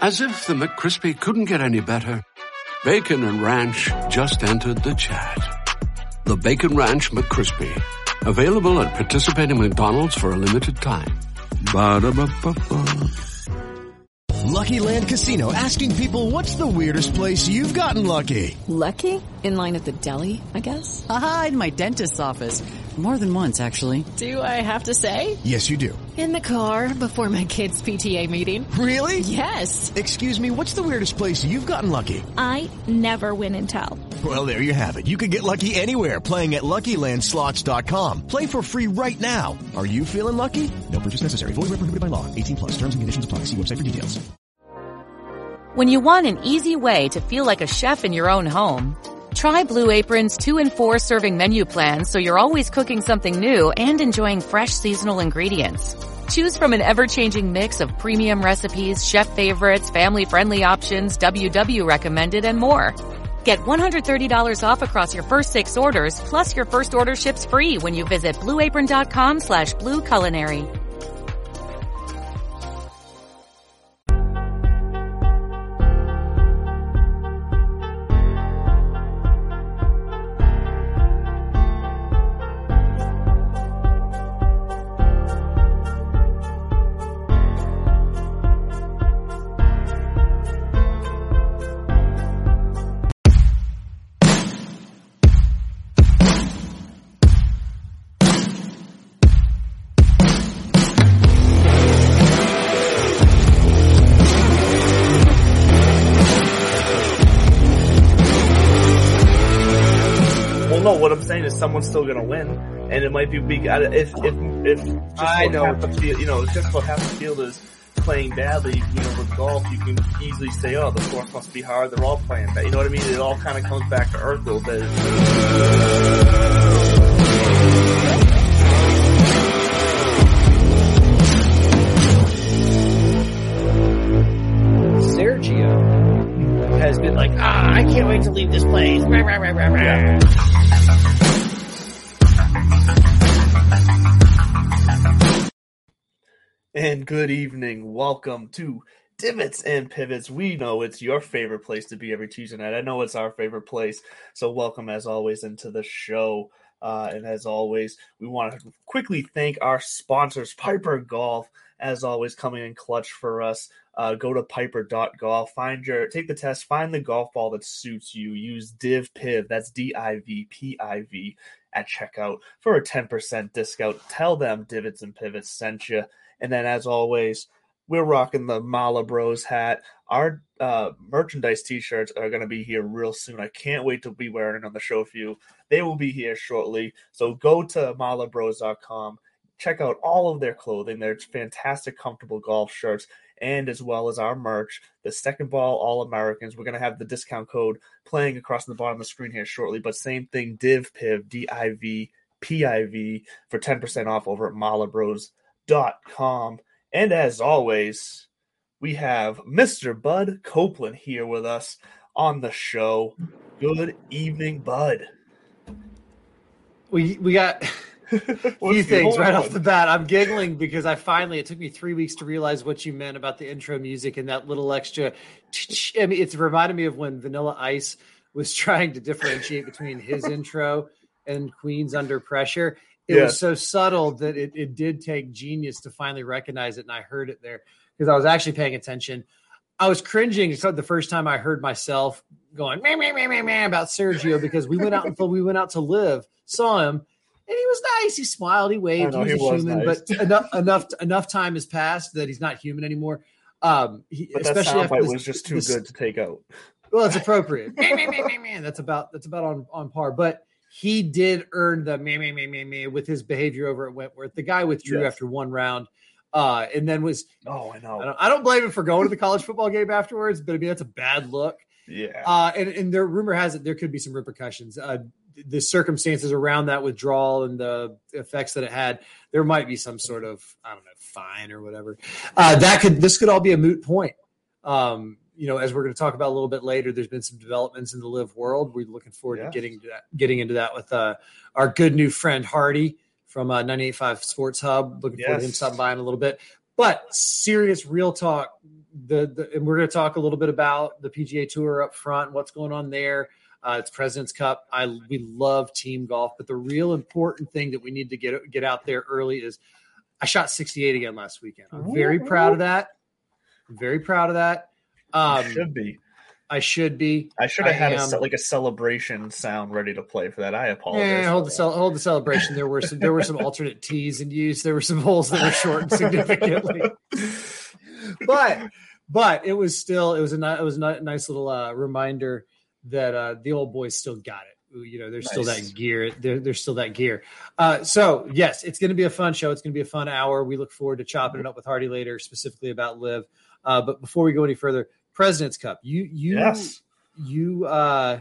As if the McCrispy couldn't get any better, Bacon and Ranch just entered the chat. The Bacon Ranch McCrispy, available at participating McDonald's for a limited time. Ba-da-ba-ba-ba. Lucky Land Casino asking people what's the weirdest place you've gotten lucky? Lucky? In line at the deli, I guess? Aha, in my dentist's office. More than once, actually. Do I have to say? Yes, you do. In the car before my kids' PTA meeting. Really? Yes. Excuse me, what's the weirdest place you've gotten lucky? I never win and tell. Well, there you have it. You can get lucky anywhere playing at LuckyLandSlots.com. Play for free right now. Are you feeling lucky? No purchase necessary. Void where prohibited by law. 18 plus. Terms and conditions apply. See website for details. When you want an easy way to feel like a chef in your own home, try Blue Apron's 2 and 4 serving menu plans so you're always cooking something new and enjoying fresh seasonal ingredients. Choose from an ever-changing mix of premium recipes, chef favorites, family-friendly options, WW recommended, and more. Get $130 off across your first six orders, plus your first order ships free when you visit blueapron.com slash blueculinary. Someone's still gonna win, and it might be weak. If if if just I know. half the field, you know, if just about half the field is playing badly. You know, with golf, you can easily say, "Oh, the course must be hard." They're all playing bad. You know what I mean? It all kind of comes back to earth a little bit. Sergio has been like, ah, I can't wait to leave this place. Rah, rah, rah, And good evening. Welcome to Divots and Pivots. We know it's your favorite place to be every Tuesday night. I know it's our favorite place. So, welcome as always into the show. Uh, and as always, we want to quickly thank our sponsors, Piper Golf, as always, coming in clutch for us. Uh, go to piper.golf, find your, take the test, find the golf ball that suits you. Use Div Piv, that's D I V P I V, at checkout for a 10% discount. Tell them Divots and Pivots sent you. And then, as always, we're rocking the Mala Bros hat. Our uh, merchandise T-shirts are going to be here real soon. I can't wait to be wearing it on the show for you. They will be here shortly. So go to malabros.com. Check out all of their clothing. They're fantastic, comfortable golf shirts, and as well as our merch, the Second Ball All Americans. We're going to have the discount code playing across the bottom of the screen here shortly. But same thing, Div Piv, D I V P I V, for 10% off over at malabros.com com. And as always, we have Mr. Bud Copeland here with us on the show. Good evening, Bud. We we got a few things right off the bat. I'm giggling because I finally it took me three weeks to realize what you meant about the intro music and that little extra. I mean, it's reminded me of when Vanilla Ice was trying to differentiate between his intro and Queen's Under Pressure. It was so subtle that it, it did take genius to finally recognize it, and I heard it there because I was actually paying attention. I was cringing the first time I heard myself going meh, meh, meh, meh, meh, about Sergio because we went out until we went out to LIV, saw him, and he was nice. He smiled, he waved, know, he was he a was human, nice. but enough enough enough time has passed that he's not human anymore. Um, he, But that especially soundbite this- was just too this- good to take out. well, it's appropriate. Meh, meh, meh, meh, meh. That's about that's about on on par. But he did earn the meh, meh, meh, meh, meh with his behavior over at Wentworth. The guy withdrew Yes. after one round. Uh, and then was oh, I know. I don't, I don't blame him for going to the college football game afterwards, but I mean that's a bad look. Yeah. Uh, and and the rumor has it there could be some repercussions. Uh, the circumstances around that withdrawal and the effects that it had, there might be some sort of I don't know fine or whatever. Uh, that could this could all be a moot point. Um, you know, as we're going to talk about a little bit later, there's been some developments in the LIV world. We're looking forward Yes. to getting to that, getting into that with uh, our good new friend Hardy from uh, 98.5 Sports Hub. Looking forward to him stopping by in a little bit. But serious, real talk. The, the and we're going to talk a little bit about the PGA Tour up front, what's going on there. Uh, it's President's Cup. I we love team golf, but the real important thing that we need to get get out there early is I shot 68 again last weekend. I'm very proud of that. I'm very proud of that. Um, should be. I should be. I should have had a, am. like a celebration sound ready to play for that. I apologize. Eh, hold the cel- hold the celebration. There were some there were some alternate tees in use. There were some holes that were shortened significantly. but but it was still it was a it was a nice little uh, reminder that uh, the old boys still got it. You know, there's still that gear. There, there's still that gear. Uh, so yes, it's going to be a fun show. It's going to be a fun hour. We look forward to chopping it up with Hardy later, specifically about LIV. Uh, but before we go any further, President's Cup. You you Yes. you uh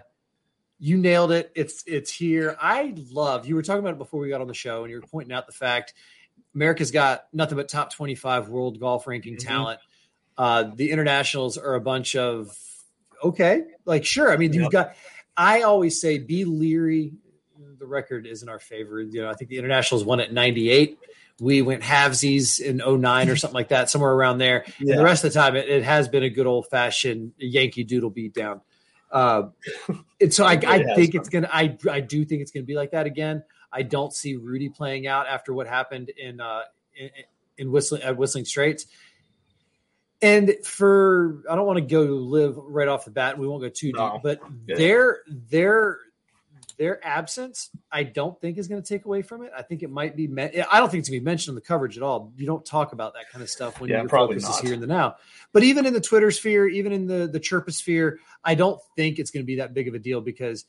you nailed it. It's it's here. I love. You were talking about it before we got on the show, and you were pointing out the fact America's got nothing but top twenty-five world golf ranking Mhm. talent. Uh, the internationals are a bunch of okay, like sure. I mean, you've got. I always say be leery. The record isn't our favorite. You know, I think the internationals won at ninety-eight. We went halvesies in 09 or something like that, somewhere around there. And the rest of the time, it, it has been a good old fashioned Yankee Doodle beatdown. Uh, and so I, It I think been. it's gonna. I I do think it's gonna be like that again. I don't see Rudy playing out after what happened in uh, in, in Whistling at Whistling Straits. And for I don't want to go LIV right off the bat. We won't go too deep, No. but Yeah. their their their absence, I don't think is going to take away from it. I think it might be. Men- I don't think it's going to be mentioned in the coverage at all. You don't talk about that kind of stuff when Yeah, your focus is here in the now. But even in the Twitter sphere, even in the the Chirpa sphere, I don't think it's going to be that big of a deal because,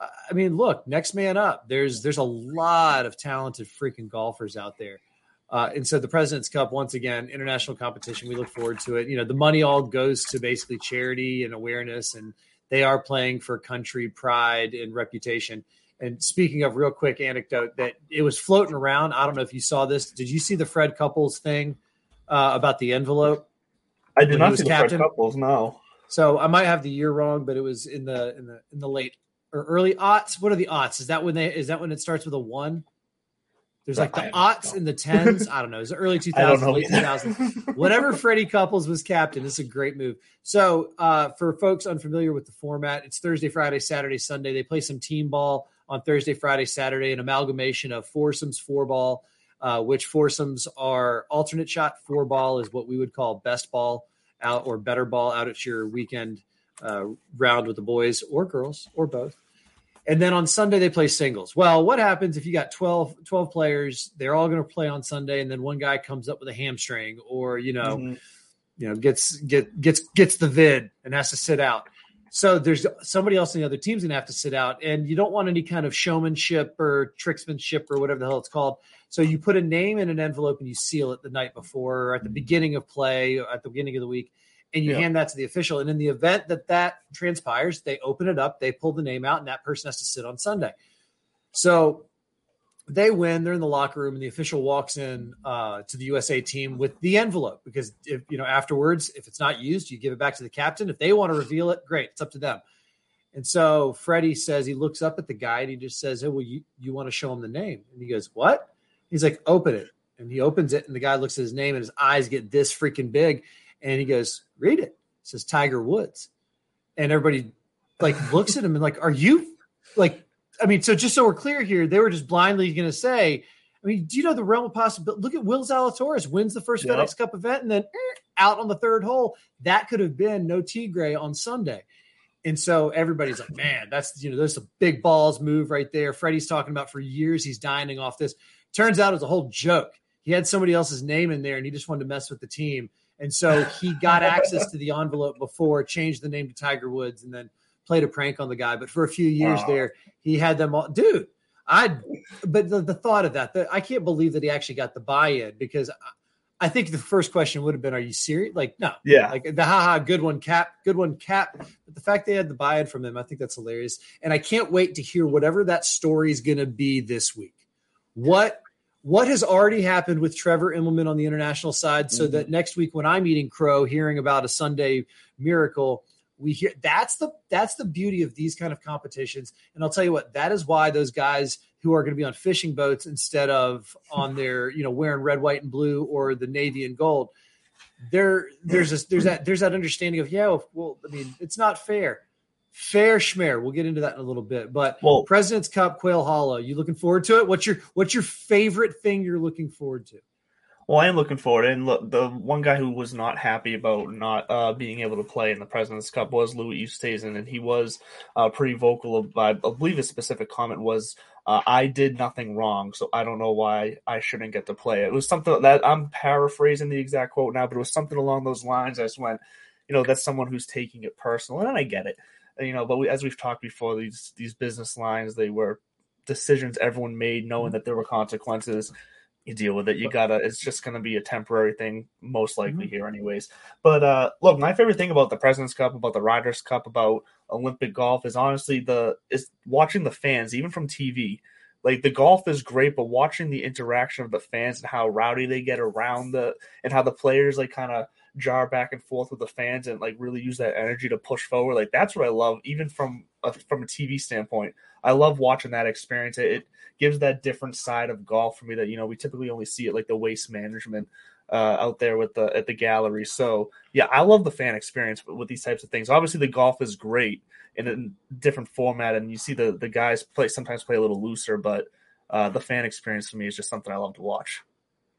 I mean, look, next man up. There's there's a lot of talented freaking golfers out there. Uh, and so the President's Cup, once again, international competition. We look forward to it. You know, the money all goes to basically charity and awareness, and they are playing for country pride and reputation. And speaking of real quick anecdote, that it was floating around. I don't know if you saw this. Did you see the Fred Couples thing uh, about the envelope? I did not see the captain? Fred couples. No. So I might have the year wrong, but it was in the in the in the late or early aughts. What are the aughts? Is that when they is that when it starts with a one? There's like the aughts and the tens. I don't know. Is it early I don't 2000s, know. late 2000s? Whatever Freddie Couples was captain, this is a great move. So uh, for folks unfamiliar with the format, it's Thursday, Friday, Saturday, Sunday. They play some team ball on Thursday, Friday, Saturday, an amalgamation of foursomes, four ball, uh, which foursomes are alternate shot. Four ball is what we would call best ball out or better ball out at your weekend uh, round with the boys or girls or both. And then on Sunday, they play singles. Well, what happens if you got 12, 12 players? They're all going to play on Sunday, and then one guy comes up with a hamstring or, you know, Mhm. you know, gets get gets gets the vid and has to sit out. So there's somebody else in the other team's gonna have to sit out, and you don't want any kind of showmanship or tricksmanship or whatever the hell it's called. So you put a name in an envelope and you seal it the night before, or at the beginning of play, or at the beginning of the week, and you Yeah. hand that to the official. And in the event that that transpires, they open it up, they pull the name out, and that person has to sit on Sunday. So they win. They're in the locker room, and the official walks in uh, to the USA team with the envelope because if you know afterwards, if it's not used, you give it back to the captain. If they want to reveal it, great, it's up to them. And so Freddie says he looks up at the guy and he just says, "Oh, well, you you want to show him the name?" And he goes, "What?" He's like, "Open it." And he opens it, and the guy looks at his name, and his eyes get this freaking big, and he goes, "Read it." It says Tiger Woods, and everybody like looks at him and like, "Are you like?" I mean, so just so we're clear here, they were just blindly going to say, I mean, do you know the realm of possibility? Look at Will Zalatoris wins the first Yep. FedEx Cup event and then eh, out on the third hole. That could have been no Tiger on Sunday. And so everybody's like, man, that's, you know, there's a big balls move right there. Freddie's talking about for years. He's dining off this. Turns out it was a whole joke. He had somebody else's name in there and he just wanted to mess with the team. And so he got access to the envelope before, changed the name to Tiger Woods, and then played a prank on the guy. But for a few years Wow. there, he had them all. Dude, I. But the, the thought of that, the, I can't believe that he actually got the buy-in because I think the first question would have been, "Are you serious?" Like, no, yeah, like the haha, good one, Cap, good one, Cap. But the fact they had the buy-in from him, I think that's hilarious, and I can't wait to hear whatever that story is going to be this week. What what has already happened with Trevor Immelman on the international side, so mm-hmm. that next week when I'm eating crow, hearing about a Sunday miracle, we hear that's the that's the beauty of these kind of competitions. And I'll tell you what, that is why those guys who are going to be on fishing boats instead of on their, you know, wearing red, white, and blue or the navy and gold. There, there's a, there's that there's that understanding of yeah, well, I mean, it's not fair. Fair schmear. We'll get into that in a little bit. But well, President's Cup, Quail Hollow. You looking forward to it? What's your what's your favorite thing you're looking forward to? Well, I am looking forward. And look, the one guy who was not happy about not uh, being able to play in the President's Cup was Louis Oosthuizen, and he was uh, pretty vocal. Of, I believe his specific comment was, uh, "I did nothing wrong, so I don't know why I shouldn't get to play." It was something that I'm paraphrasing the exact quote now, but it was something along those lines. I just went, you know, that's someone who's taking it personal, and I get it, you know. But we, as we've talked before, these these business lines they were decisions everyone made knowing that there were consequences you deal with it. You gotta. It's just gonna be a temporary thing, most likely mm-hmm. here, anyways. But uh, look, my favorite thing about the Presidents Cup, about the Ryder Cup, about Olympic golf is honestly the is watching the fans, even from TV. Like the golf is great, but watching the interaction of the fans and how rowdy they get around the and how the players like kind of jar back and forth with the fans and like really use that energy to push forward. Like that's what I love, even from a, from a TV standpoint. I love watching that experience. It, it, gives that different side of golf for me that you know we typically only see it like the waste management uh, out there with the at the gallery. So yeah, I love the fan experience with, these types of things. Obviously, the golf is great in a different format, and you see the the guys play sometimes play a little looser, but uh, the fan experience for me is just something I love to watch.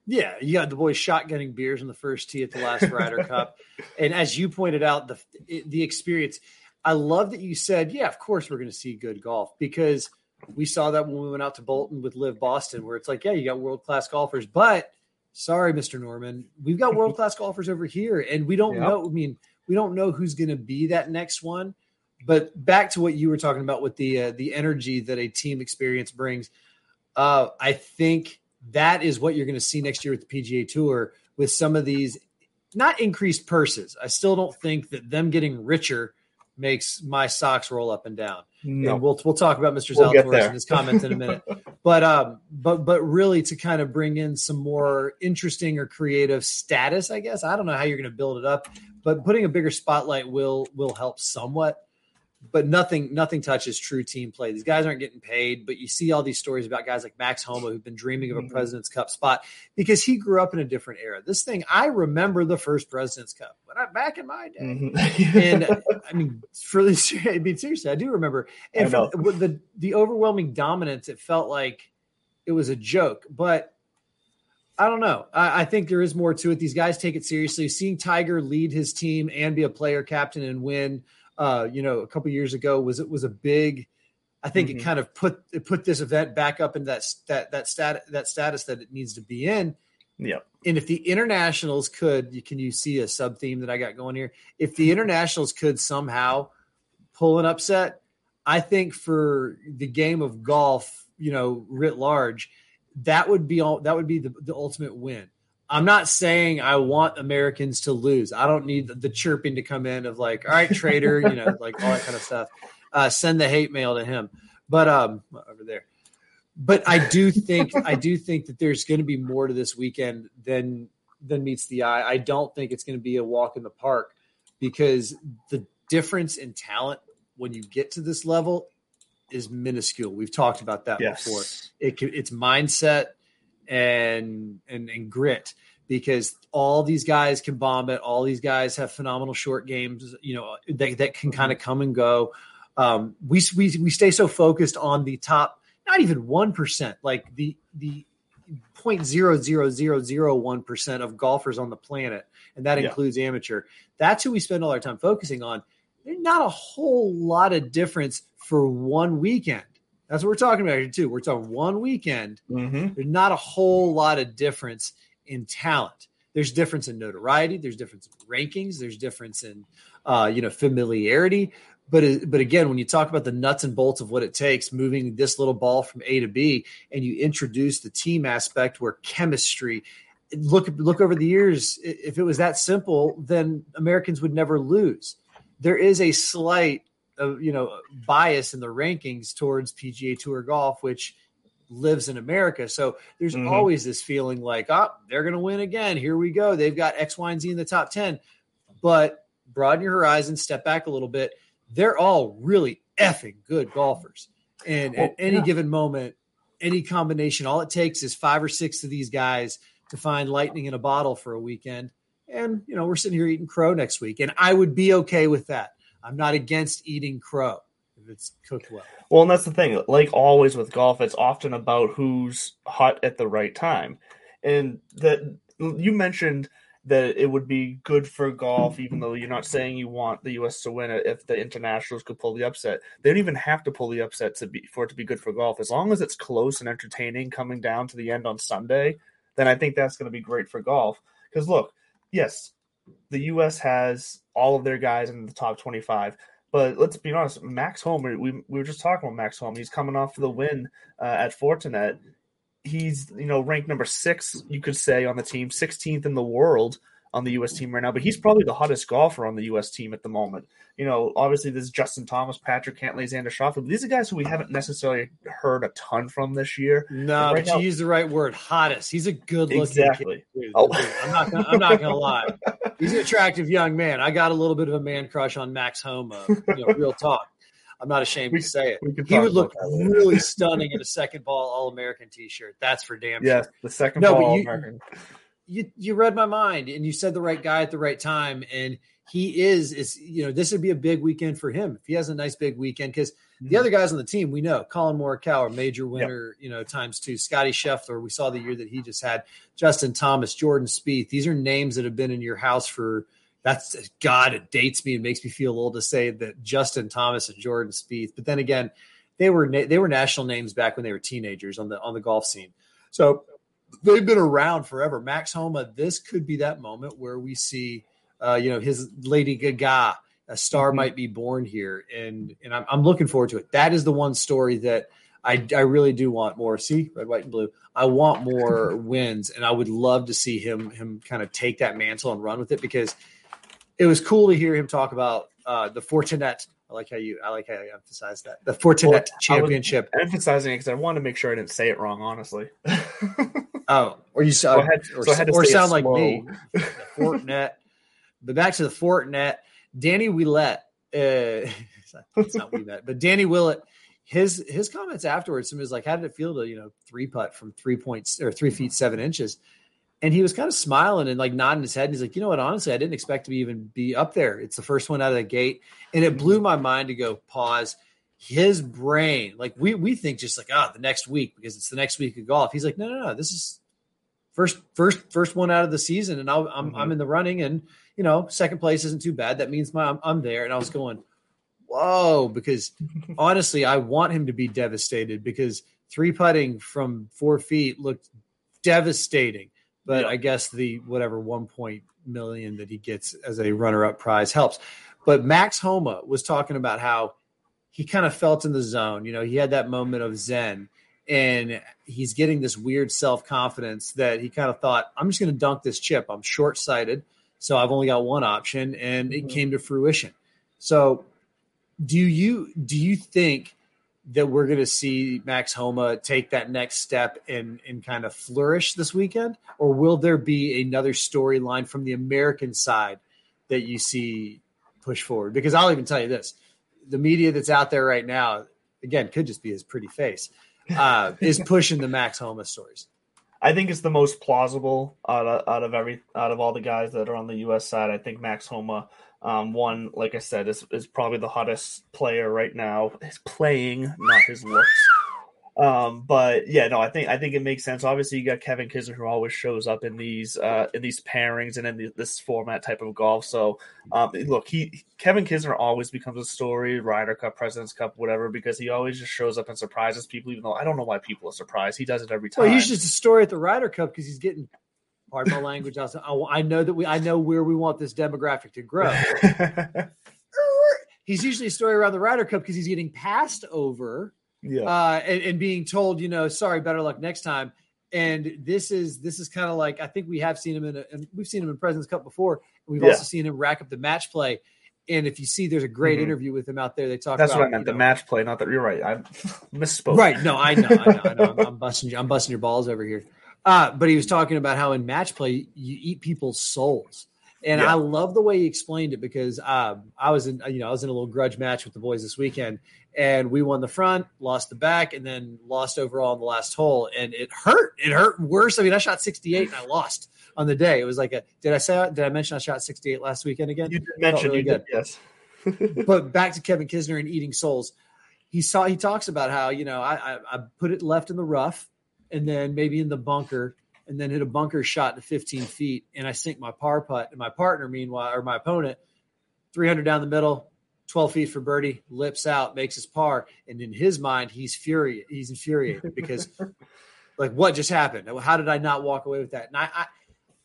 Yeah, you got the boys shotgunning beers in the first tee at the last Ryder Cup, and as you pointed out, the the experience. I love that you said, yeah, of course we're going to see good golf because we saw that when we went out to Bolton with LIV Boston, where it's like, yeah, you got world class golfers, but sorry, Mr. Norman, we've got world class golfers over here, and we don't yep. know. I mean, we don't know who's going to be that next one. But back to what you were talking about with the uh, the energy that a team experience brings, uh, I think that is what you're going to see next year with the PGA Tour with some of these not increased purses. I still don't think that them getting richer makes my socks roll up and down. No. And we'll we'll talk about Mr. We'll Zalatoris and his comments in a minute. but um, but but really to kind of bring in some more interesting or creative status, I guess. I don't know how you're going to build it up, but putting a bigger spotlight will will help somewhat but nothing nothing touches true team play. These guys aren't getting paid, but you see all these stories about guys like Max Homa who've been dreaming of a mm-hmm. President's Cup spot because he grew up in a different era. This thing, I remember the first President's Cup when I back in my day, mm-hmm. and I mean, for this, I mean, seriously, I do remember. And for the the overwhelming dominance, it felt like it was a joke, but. I don't know. I, I, think there is more to it. These guys take it seriously. Seeing Tiger lead his team and be a player captain and win uh, you know, a couple years ago was it was a big. I think mm-hmm. it kind of put it put this event back up in that that that stat that status that it needs to be in. Yeah. And if the internationals could, can you see a sub theme that I got going here? If the internationals could somehow pull an upset, I think for the game of golf, you know, writ large, that would be all. That would be the, the ultimate win. I'm not saying I want Americans to lose. I don't need the, chirping to come in of like, all right, traitor, you know, like all that kind of stuff. Uh, send the hate mail to him. But um, over there. But I do think I do think that there's going to be more to this weekend than than meets the eye. I don't think it's going to be a walk in the park because the difference in talent when you get to this level is minuscule. We've talked about that yes. before. It it's mindset and and and grit because all these guys can bomb it. All these guys have phenomenal short games, you know, that, that can kind of come and go. Um, we, we, we stay so focused on the top, not even 1%, like the, the 0.00001% of golfers on the planet. And that yeah. includes amateur. That's who we spend all our time focusing on. There's not a whole lot of difference for one weekend. That's what we're talking about here too. We're talking one weekend. Mm-hmm. There's not a whole lot of difference in talent. There's difference in notoriety. There's difference in rankings. There's difference in uh, you know familiarity. But but again, when you talk about the nuts and bolts of what it takes moving this little ball from A to B, and you introduce the team aspect where chemistry, look look over the years. If it was that simple, then Americans would never lose. There is a slight, uh, you know, bias in the rankings towards PGA Tour golf, which lives in America. So there's mm-hmm. always this feeling like, oh, they're going to win again. Here we go. They've got X, Y, and Z in the top 10. But broaden your horizon, step back a little bit. They're all really effing good golfers. And well, at any yeah. given moment, any combination, all it takes is five or six of these guys to find lightning in a bottle for a weekend. And, you know, we're sitting here eating crow next week. And I would be okay with that. I'm not against eating crow if it's cooked well. Well, and that's the thing. Like always with golf, it's often about who's hot at the right time. And that you mentioned that it would be good for golf, even though you're not saying you want the U.S. to win it. If the internationals could pull the upset, they don't even have to pull the upset to be for it to be good for golf. As long as it's close and entertaining, coming down to the end on Sunday, then I think that's going to be great for golf. Because look, yes, the U.S. has all of their guys in the top 25. But let's be honest, Max Homa, we, we were just talking about Max Homa. He's coming off the win uh, at Fortinet. He's, you know, ranked number six, you could say, on the team, 16th in the world on the U.S. team right now, but he's probably the hottest golfer on the U.S. team at the moment. You know, obviously there's Justin Thomas, Patrick Cantlay, Xander Schauffele. These are guys who we haven't necessarily heard a ton from this year. No, right but now, you use the right word, hottest. He's a good looking exactly. Kid. Oh. I'm not. Gonna, I'm not gonna lie. He's an attractive young man. I got a little bit of a man crush on Max Homa. You know, real talk. I'm not ashamed we, to say it. He would look really stunning in a second ball All American T-shirt. That's for damn sure. Yes, the second no, ball All American you you read my mind and you said the right guy at the right time. And he is is you know this would be a big weekend for him if he has a nice big weekend. Because mm-hmm. the other guys on the team we know Collin Morikawa major winner yep. you know times two Scotty Scheffler we saw the year that he just had Justin Thomas Jordan Spieth. These are names that have been in your house for that's God it dates me and makes me feel old to say that Justin Thomas and Jordan Spieth. But then again they were they were national names back when they were teenagers on the on the golf scene. So they've been around forever. Max Homa, this could be that moment where we see, uh, you know, his Lady Gaga, a star mm-hmm. might be born here, and and I'm, I'm looking forward to it. That is the one story that I I really do want more. See, red, white, and blue. I want more wins, and I would love to see him him kind of take that mantle and run with it because it was cool to hear him talk about uh, the Fortinet I like how you I like how you emphasize that the Fortinet well, Championship. Emphasizing it because I want to make sure I didn't say it wrong. Honestly. oh, or you saw, so had, or, so or sound like me. Fortinet. But back to the Fortinet. Danny Willett. Uh, it's not Willett, but Danny Willett. His his comments afterwards. Somebody's like, "How did it feel to you know three putt from three points or three feet seven inches?" And he was kind of smiling and like nodding his head. And he's like, you know what? Honestly, I didn't expect to be even be up there. It's the first one out of the gate, and it blew my mind to go pause. His brain, like we we think just like oh the next week because it's the next week of golf. He's like, no, no, no. This is first first first one out of the season, and i am I'm, mm-hmm. I'm in the running, and you know second place isn't too bad. That means my I'm, I'm there. And I was going, whoa, because honestly, I want him to be devastated because three putting from four feet looked devastating but yeah. I guess the whatever one point million that he gets as a runner up prize helps. But Max Homa was talking about how he kind of felt in the zone. You know, he had that moment of zen and he's getting this weird self confidence that he kind of thought, I'm just going to dunk this chip. I'm short sighted. So I've only got one option and it mm-hmm. came to fruition. So do you do you think that we're going to see Max Homa take that next step and and kind of flourish this weekend, or will there be another storyline from the American side that you see push forward? Because I'll even tell you this: the media that's out there right now, again, could just be his pretty face, uh, is pushing the Max Homa stories. I think it's the most plausible out of, out of every out of all the guys that are on the U.S. side. I think Max Homa um, one, like I said, is, is probably the hottest player right now. His playing, not his looks. Um, but yeah, no, I think I think it makes sense. Obviously, you got Kevin Kisner who always shows up in these uh, in these pairings and in the, this format type of golf. So um, look, he Kevin Kisner always becomes a story, Ryder Cup, Presidents Cup, whatever, because he always just shows up and surprises people. Even though I don't know why people are surprised, he does it every time. Well, he's just a story at the Ryder Cup because he's getting pardon my language. I, I know that we, I know where we want this demographic to grow. he's usually a story around the Ryder Cup because he's getting passed over, yeah, uh, and, and, being told, you know, sorry, better luck next time. And this is this is kind of like I think we have seen him in a, and we've seen him in President's Cup before. We've Yeah. also seen him rack up the match play. And if you see, there's a great Mhm. interview with him out there. They talk That's about what I meant. you The know- match play, not that you're right. I misspoke. Right. No, I know. I know. I know. I'm, I'm busting. you- I'm busting your balls over here. Uh, but he was talking about how in match play you eat people's souls, and Yeah. I love the way he explained it because um, I was in, you know, I was in a little grudge match with the boys this weekend, and we won the front, lost the back, and then lost overall in the last hole, and it hurt. It hurt worse. I mean, I shot 68 and I lost on the day. It was like a. Did I say? Did I mention I shot 68 last weekend again? You did mention really you good did, yes. but back to Kevin Kisner and eating souls. He saw he talks about how you know I, I I put it left in the rough, and then maybe in the bunker, and then hit a bunker shot to 15 feet, and I sink my par putt, and my partner, meanwhile, or my opponent, 300 down the middle, 12 feet for birdie, lips out, makes his par, and in his mind, he's furious. He's infuriated because, like, what just happened? How did I not walk away with that? And I, I,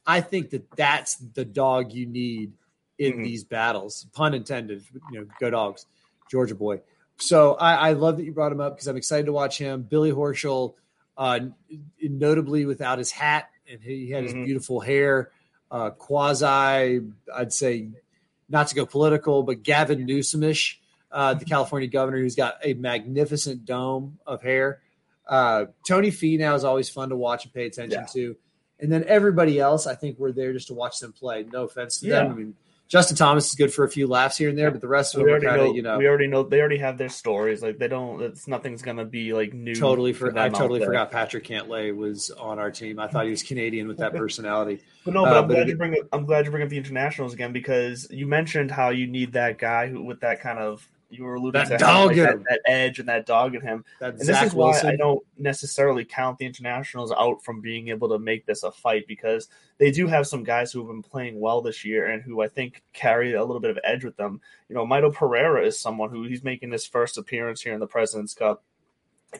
I think that that's the dog you need in Mhm. these battles. Pun intended. You know, go dogs, Georgia boy. So I, I love that you brought him up because I'm excited to watch him. Billy Horschel, uh, notably without his hat, and he had his Mhm. beautiful hair. Uh, quasi, I'd say, not to go political, but Gavin Newsomish, uh, the California governor, who's got a magnificent dome of hair. Uh, Tony Finau is always fun to watch and pay attention Yeah. to. And then everybody else, I think we're there just to watch them play. No offense to them. I mean, Justin Thomas is good for a few laughs here and there, but the rest of we them are already kind know, of, you know, we already know they already have their stories. Like they don't. It's nothing's gonna be like new. totally for, I totally forgot Patrick Cantlay was on our team. I thought he was Canadian with that personality. But no, but Uh, I'm but glad again- you bring up, I'm glad you bring up the internationals again because you mentioned how you need that guy who with that kind of you were alluding That to dog like, that, that edge and that dog in him. That And Zach this is why Wilson. I don't necessarily count the internationals out from being able to make this a fight because they do have some guys who have been playing well this year and who I think carry a little bit of edge with them. You know, Mito Pereira is someone who he's making his first appearance here in the President's Cup.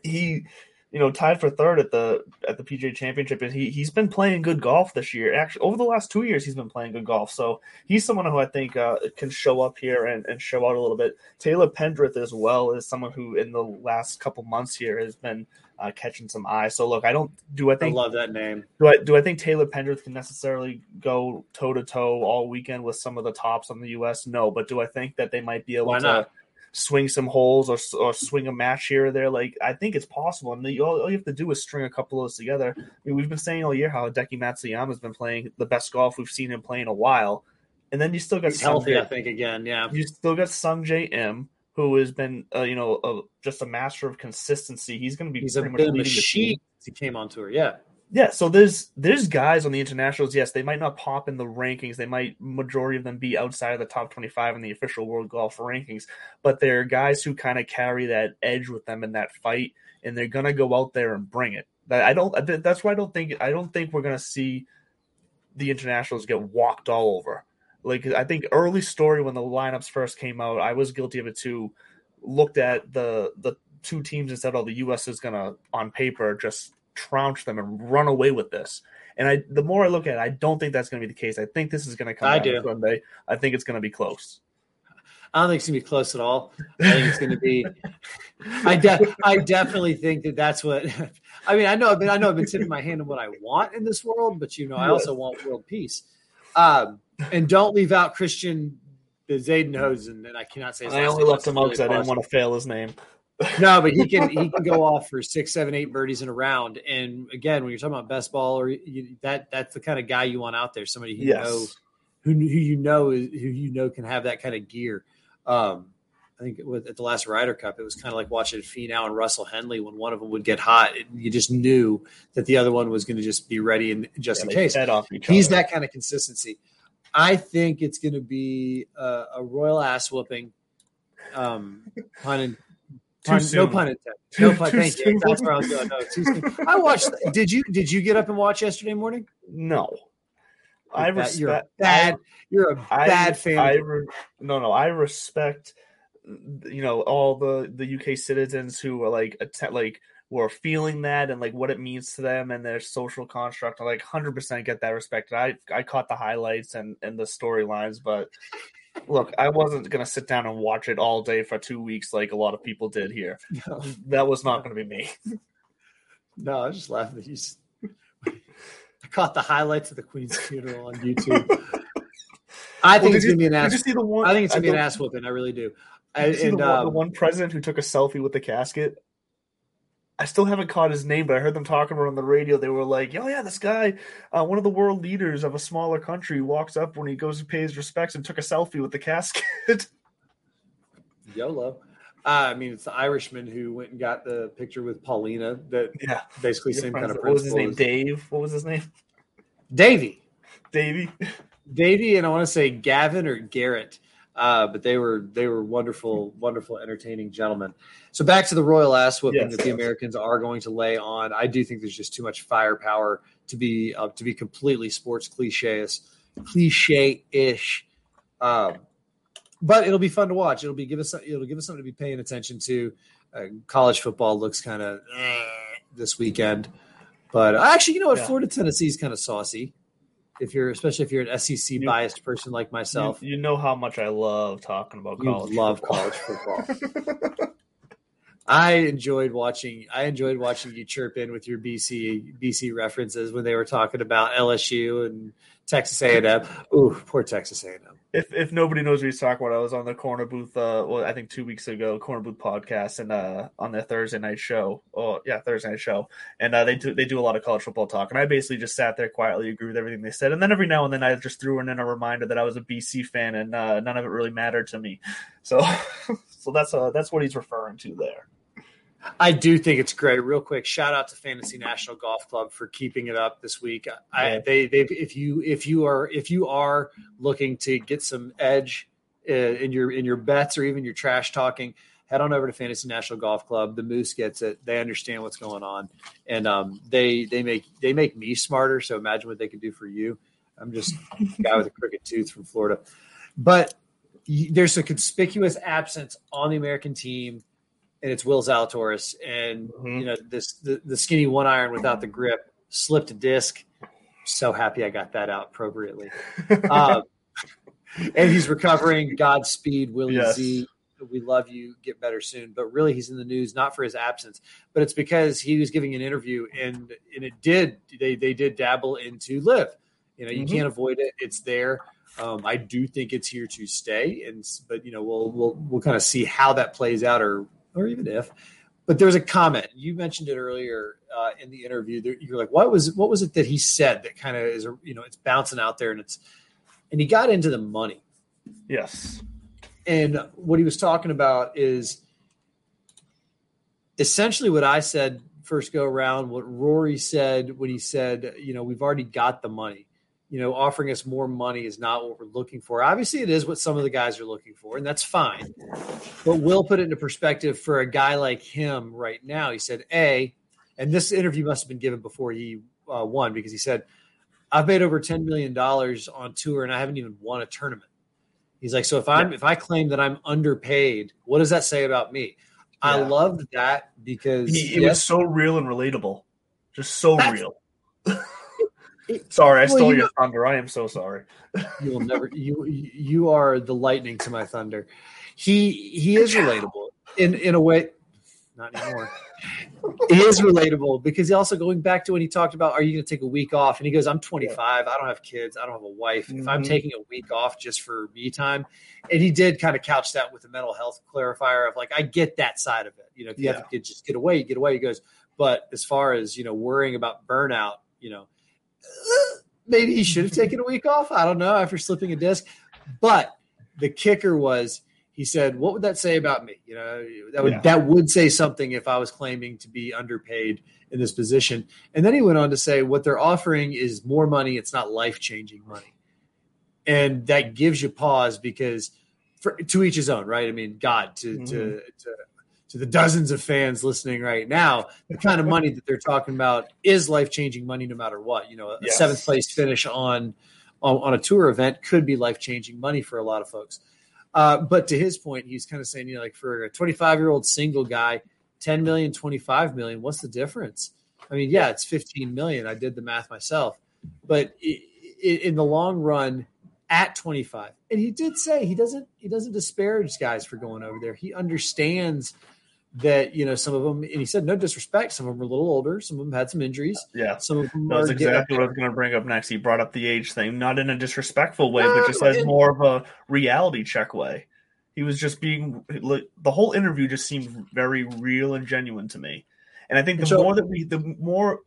He, you know, tied for third at the at the PGA Championship, and he he's been playing good golf this year. Actually, over the last two years, he's been playing good golf. So he's someone who I think uh, can show up here and, and show out a little bit. Taylor Pendrith as well is someone who in the last couple months here has been uh, catching some eyes. So look, I don't do I I think love that name. do I do I think Taylor Pendrith can necessarily go toe to toe all weekend with some of the tops on the U.S. No, but do I think that they might be able Why to not? Swing some holes or, or swing a match here or there? Like I think it's possible, and the, all, all you have to do is string a couple of those together. I mean, we've been saying all year how Hideki Matsuyama has been playing the best golf we've seen him play in a while, and then you still got He's healthy, I think, again. Yeah. you still got Sungjae Im. Who has been, uh, you know, uh, just a master of consistency? He's going to be He's a pretty much bit of a leading the team. machine. He came on tour. Yeah. Yeah, so there's there's guys on the internationals. Yes, they might not pop in the rankings. They might majority of them be outside of the top 25 in the official world golf rankings, but they're guys who kind of carry that edge with them in that fight, and they're gonna go out there and bring it. I don't. That's why I don't think I don't think we're gonna see the internationals get walked all over. Like I think early story when the lineups first came out, I was guilty of it too. Looked at the the two teams and said, "Oh, the U.S. is gonna on paper just trounce them and run away with this." And I, the more I look at it, I don't think that's going to be the case. I think this is going to come I do. Sunday. I think it's going to be close. I don't think it's gonna be close at all. I think it's gonna be. I de- I definitely think that that's what. I mean, I know. I've been. I know. I've been tipping my hand on what I want in this world, but you know, I also want world peace. Um, and don't leave out Christian the Zadenhosen, and I cannot say. His I only left him out because I didn't want to fail his name. No, but he can he can go off for six, seven, eight birdies in a round. And again, when you're talking about best ball, or you, that that's the kind of guy you want out there. Somebody who Yes. know who who you know is who you know can have that kind of gear. Um, I think with, at the last Ryder Cup, it was kind of like watching Finau and Russell Henley when one of them would get hot. It, you just knew that the other one was going to just be ready and just Yeah, in case. He's other. that kind of consistency. I think it's going to be a, a royal ass whooping. Um, pun, pun no pun intended. No pun. too Thank you. That's where I was going. No, too soon. I watched. Did you Did you get up and watch yesterday morning? No, I You're You're a respect. bad. You're a I, bad fan. I re, no, no. I respect, you know, all the the UK citizens who are like att- like were feeling that and like what it means to them and their social construct. I like hundred percent get that respect. I I caught the highlights and and the storylines, but look, I wasn't gonna sit down and watch it all day for two weeks like a lot of people did here. No, That was not gonna be me. no, I was just laughing. at you. caught the highlights of the Queen's funeral on YouTube. I think well, it's gonna be an ass. One, I think it's gonna be an ass whooping. I really do. I, and the, um, the one president who took a selfie with the casket. I still haven't caught his name, but I heard them talking about on the radio. They were like, "Oh yeah, this guy, uh, one of the world leaders of a smaller country, walks up when he goes to pay his respects and took a selfie with the casket." YOLO. Uh, I mean, it's the Irishman who went and got the picture with Paulina. That yeah, basically same kind of. What was his name? Dave. What was his name? Davy. Davy. Davy, and I want to say Gavin or Garrett. Uh, but they were they were wonderful, wonderful, entertaining gentlemen. So back to the royal ass whooping yes, that the yes. Americans are going to lay on. I do think there's just too much firepower to be uh, to be completely sports cliches, cliche ish. Um, but it'll be fun to watch. It'll be give us it'll give us something to be paying attention to. Uh, college football looks kind of eh, this weekend, but actually, you know what? Yeah. Florida Tennessee is kind of saucy. If you're, especially if you're an SEC biased person like myself, you, you, know how much I love talking about college. You love football. college football. I enjoyed watching. I enjoyed watching you chirp in with your BC BC references when they were talking about LSU and Texas A&M. Ooh, poor Texas A&M. If if nobody knows what he's talking about, I was on the corner booth. Uh, well, I think two weeks ago, corner booth podcast, and uh, on the Thursday night show. Oh, yeah, Thursday night show, and uh, they do they do a lot of college football talk. And I basically just sat there quietly, agree with everything they said, and then every now and then I just threw in a reminder that I was a BC fan, and uh, none of it really mattered to me. So, so that's uh, that's what he's referring to there. I do think it's great. Real quick, shout out to Fantasy National Golf Club for keeping it up this week. I, they, they, if you, if you are, if you are looking to get some edge uh, in your in your bets or even your trash talking, head on over to Fantasy National Golf Club. The Moose gets it. They understand what's going on, and um, they they make they make me smarter. So imagine what they can do for you. I'm just a guy with a crooked tooth from Florida, but there's a conspicuous absence on the American team and it's Will Zalatoris, and mm-hmm. you know this the, the skinny one iron without the grip slipped a disc. So happy I got that out appropriately. um, and he's recovering. Godspeed, Willie yes. Z. We love you. Get better soon. But really, he's in the news not for his absence, but it's because he was giving an interview, and and it did they they did dabble into LIV. You know, you mm-hmm. can't avoid it. It's there. Um, I do think it's here to stay, and but you know we'll we'll we'll kind of see how that plays out or or even if. But there's a comment you mentioned it earlier uh, in the interview. You're like, what was what was it that he said that kind of is you know it's bouncing out there and it's and he got into the money. Yes. And what he was talking about is essentially what I said first go around, what Rory said when he said, you know, we've already got the money you know, offering us more money is not what we're looking for. Obviously, it is what some of the guys are looking for, and that's fine. But we'll put it into perspective for a guy like him right now. He said, A, and this interview must have been given before he uh, won because he said, I've made over $10 million on tour and I haven't even won a tournament. He's like, so if I'm, if I claim that I'm underpaid, what does that say about me? Yeah. I loved that because he, it yes, was so real and relatable, just so real. sorry, I stole you your thunder. I am so sorry. you will never. You you are the lightning to my thunder. He he is relatable in in a way. Not anymore. he is relatable because he also going back to when he talked about are you going to take a week off and he goes i'm 25 i don't have kids i don't have a wife mm-hmm. if i'm mm-hmm. taking a week off just for me time and he did kind of couch that with a mental health clarifier of like i get that side of it you know if you yeah. have to just get away get away he goes but as far as you know worrying about burnout you know maybe he should have taken a week off. I don't know after slipping a disc. But the kicker was he said, "What would that say about me? You know, that would yeah. that would say something if I was claiming to be underpaid in this position." And then he went on to say, "What they're offering is more money. It's not life changing money." And that gives you pause because, for, to each his own, right? I mean, God, to mm-hmm. to to to the dozens of fans listening right now, the kind of money that they're talking about is life changing money no matter what. You know, a yes. seventh place finish on, on, on a tour event could be life changing money for a lot of folks. Uh, but to his point, he's kind of saying, you know, like for a 25 year old single guy, 10 million, 25 million, what's the difference? I mean, yeah, it's 15 million. I did the math myself, but it, it, in the long run, at 25, and he did say he doesn't he doesn't disparage guys for going over there. He understands that you know some of them, and he said no disrespect, some of them are a little older, some of them had some injuries. Yeah, some of them. That's exactly what I was going to bring up next. He brought up the age thing, not in a disrespectful way, but just as more of a reality check way. He was just being like the whole interview just seemed very real and genuine to me. And I think the so, more that we, the more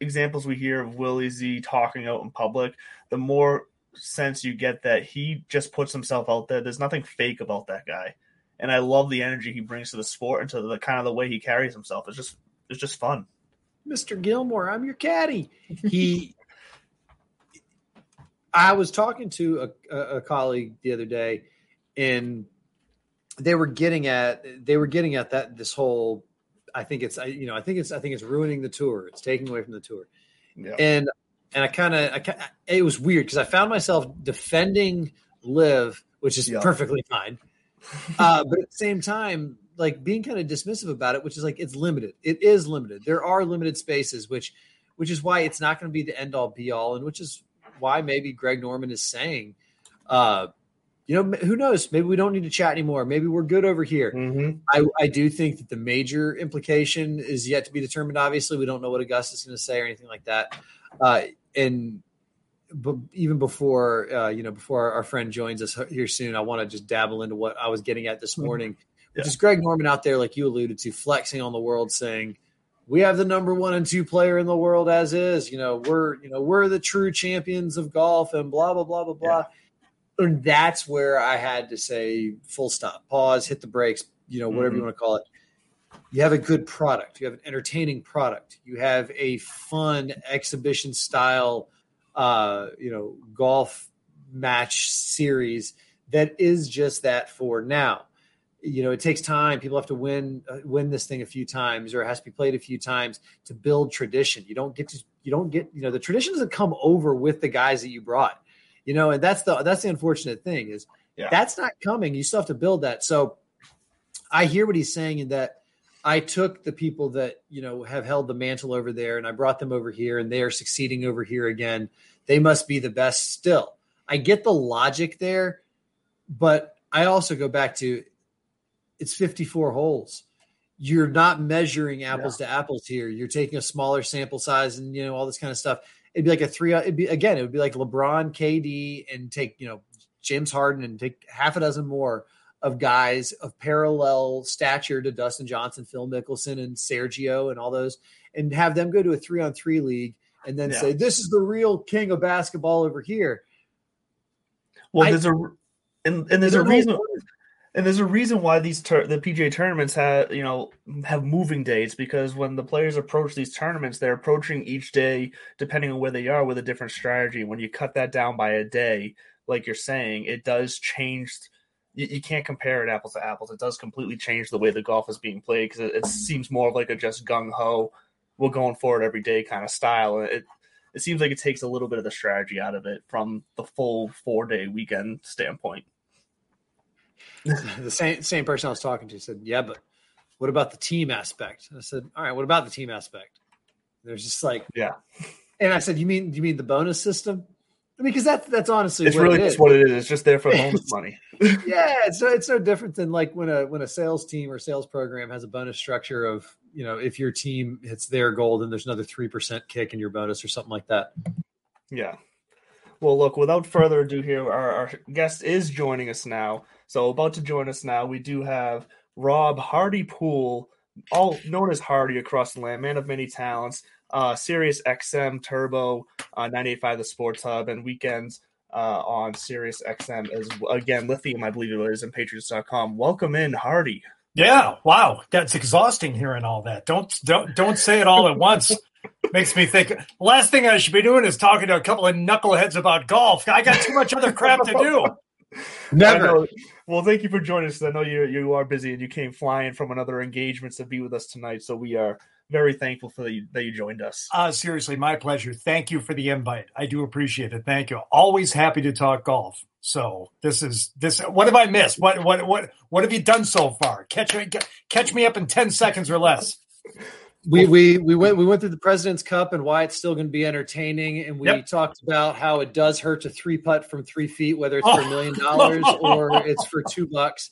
examples we hear of Willie Z talking out in public, the more sense you get that he just puts himself out there. There's nothing fake about that guy, and I love the energy he brings to the sport and to the kind of the way he carries himself. It's just it's just fun. Mr. Gilmore, I'm your caddy. He, I was talking to a, a colleague the other day, and they were getting at they were getting at that this whole. I think it's you know I think it's I think it's ruining the tour. It's taking away from the tour, yeah. and and I kind of, I it was weird because I found myself defending LIV, which is yep. perfectly fine, uh, but at the same time, like being kind of dismissive about it, which is like it's limited. It is limited. There are limited spaces, which, which is why it's not going to be the end all be all, and which is why maybe Greg Norman is saying, uh, you know, who knows? Maybe we don't need to chat anymore. Maybe we're good over here. Mm-hmm. I, I do think that the major implication is yet to be determined. Obviously, we don't know what Augusta is going to say or anything like that. Uh, and but even before uh, you know before our friend joins us here soon, I want to just dabble into what I was getting at this mm-hmm. morning, which yeah. is Greg Norman out there, like you alluded to, flexing on the world, saying we have the number one and two player in the world as is. You know, we're you know we're the true champions of golf and blah blah blah blah blah. Yeah. And that's where I had to say full stop, pause, hit the brakes, you know, whatever mm-hmm. you want to call it you have a good product you have an entertaining product you have a fun exhibition style uh, you know golf match series that is just that for now. You know it takes time. People have to win uh, win this thing a few times or it has to be played a few times to build tradition. You don't get to you don't get you know the tradition doesn't come over with the guys that you brought you know and that's the that's the unfortunate thing is yeah. that's not coming. You still have to build that. So i hear what he's saying in that I took the people that you know have held the mantle over there and I brought them over here and they are succeeding over here again. They must be the best still. I get the logic there, but I also go back to it's 54 holes. You're not measuring apples yeah. to apples here. You're taking a smaller sample size and you know all this kind of stuff. It'd be like a three. It'd be again. It would be like LeBron, KD, and take you know James Harden and take half a dozen more of guys of parallel stature to Dustin Johnson, Phil Mickelson, and Sergio, and all those, and have them go to a three on three league and then yeah. say, This is the real king of basketball over here. Well, I, there's a and, and there's a reason and there's a reason why these tur- the PGA tournaments have you know have moving dates because when the players approach these tournaments, they're approaching each day depending on where they are with a different strategy. When you cut that down by a day, like you're saying, it does change you, you, can't compare it apples to apples. It does completely change the way the golf is being played because it, it, seems more of like a just gung ho, we're going for it every day kind of style. It it seems like it takes a little bit of the strategy out of it from the full four day weekend standpoint. the same same person I was talking to said, "Yeah, but what about the team aspect?" I said, "All right, what about the team aspect?" There's just like, yeah. And I said, "You mean you mean the bonus system?" I mean, because that's that's honestly it's really just what it is. It's just there for bonus money. yeah, it's no, it's no different than like when a when a sales team or sales program has a bonus structure of you know if your team hits their goal, then there's another three percent kick in your bonus or something like that. Yeah. Well, look. Without further ado, here our, our guest is joining us now. So about to join us now, we do have Rob Hardy Poole, all known as Hardy across the land, man of many talents uh, Sirius XM Turbo, uh, 98.5 The Sports Hub, and weekends uh, on Sirius XM as again Lithium, I believe it is, and Patriots.com. Welcome in, Hardy. Yeah, wow, that's exhausting hearing all that. Don't don't don't say it all at once. Makes me think. Last thing I should be doing is talking to a couple of knuckleheads about golf. I got too much other crap to do. Never. Well, thank you for joining us. I know you you are busy and you came flying from another engagement to be with us tonight. So we are very thankful for the, that you joined us. Uh, seriously, my pleasure. Thank you for the invite. I do appreciate it. Thank you. Always happy to talk golf. So this is this. What have I missed? What what what what have you done so far? Catch me catch me up in ten seconds or less. We we we went we went through the President's Cup and why it's still going to be entertaining, and we yep. talked about how it does hurt to three putt from three feet, whether it's oh. for a million dollars or it's for two bucks.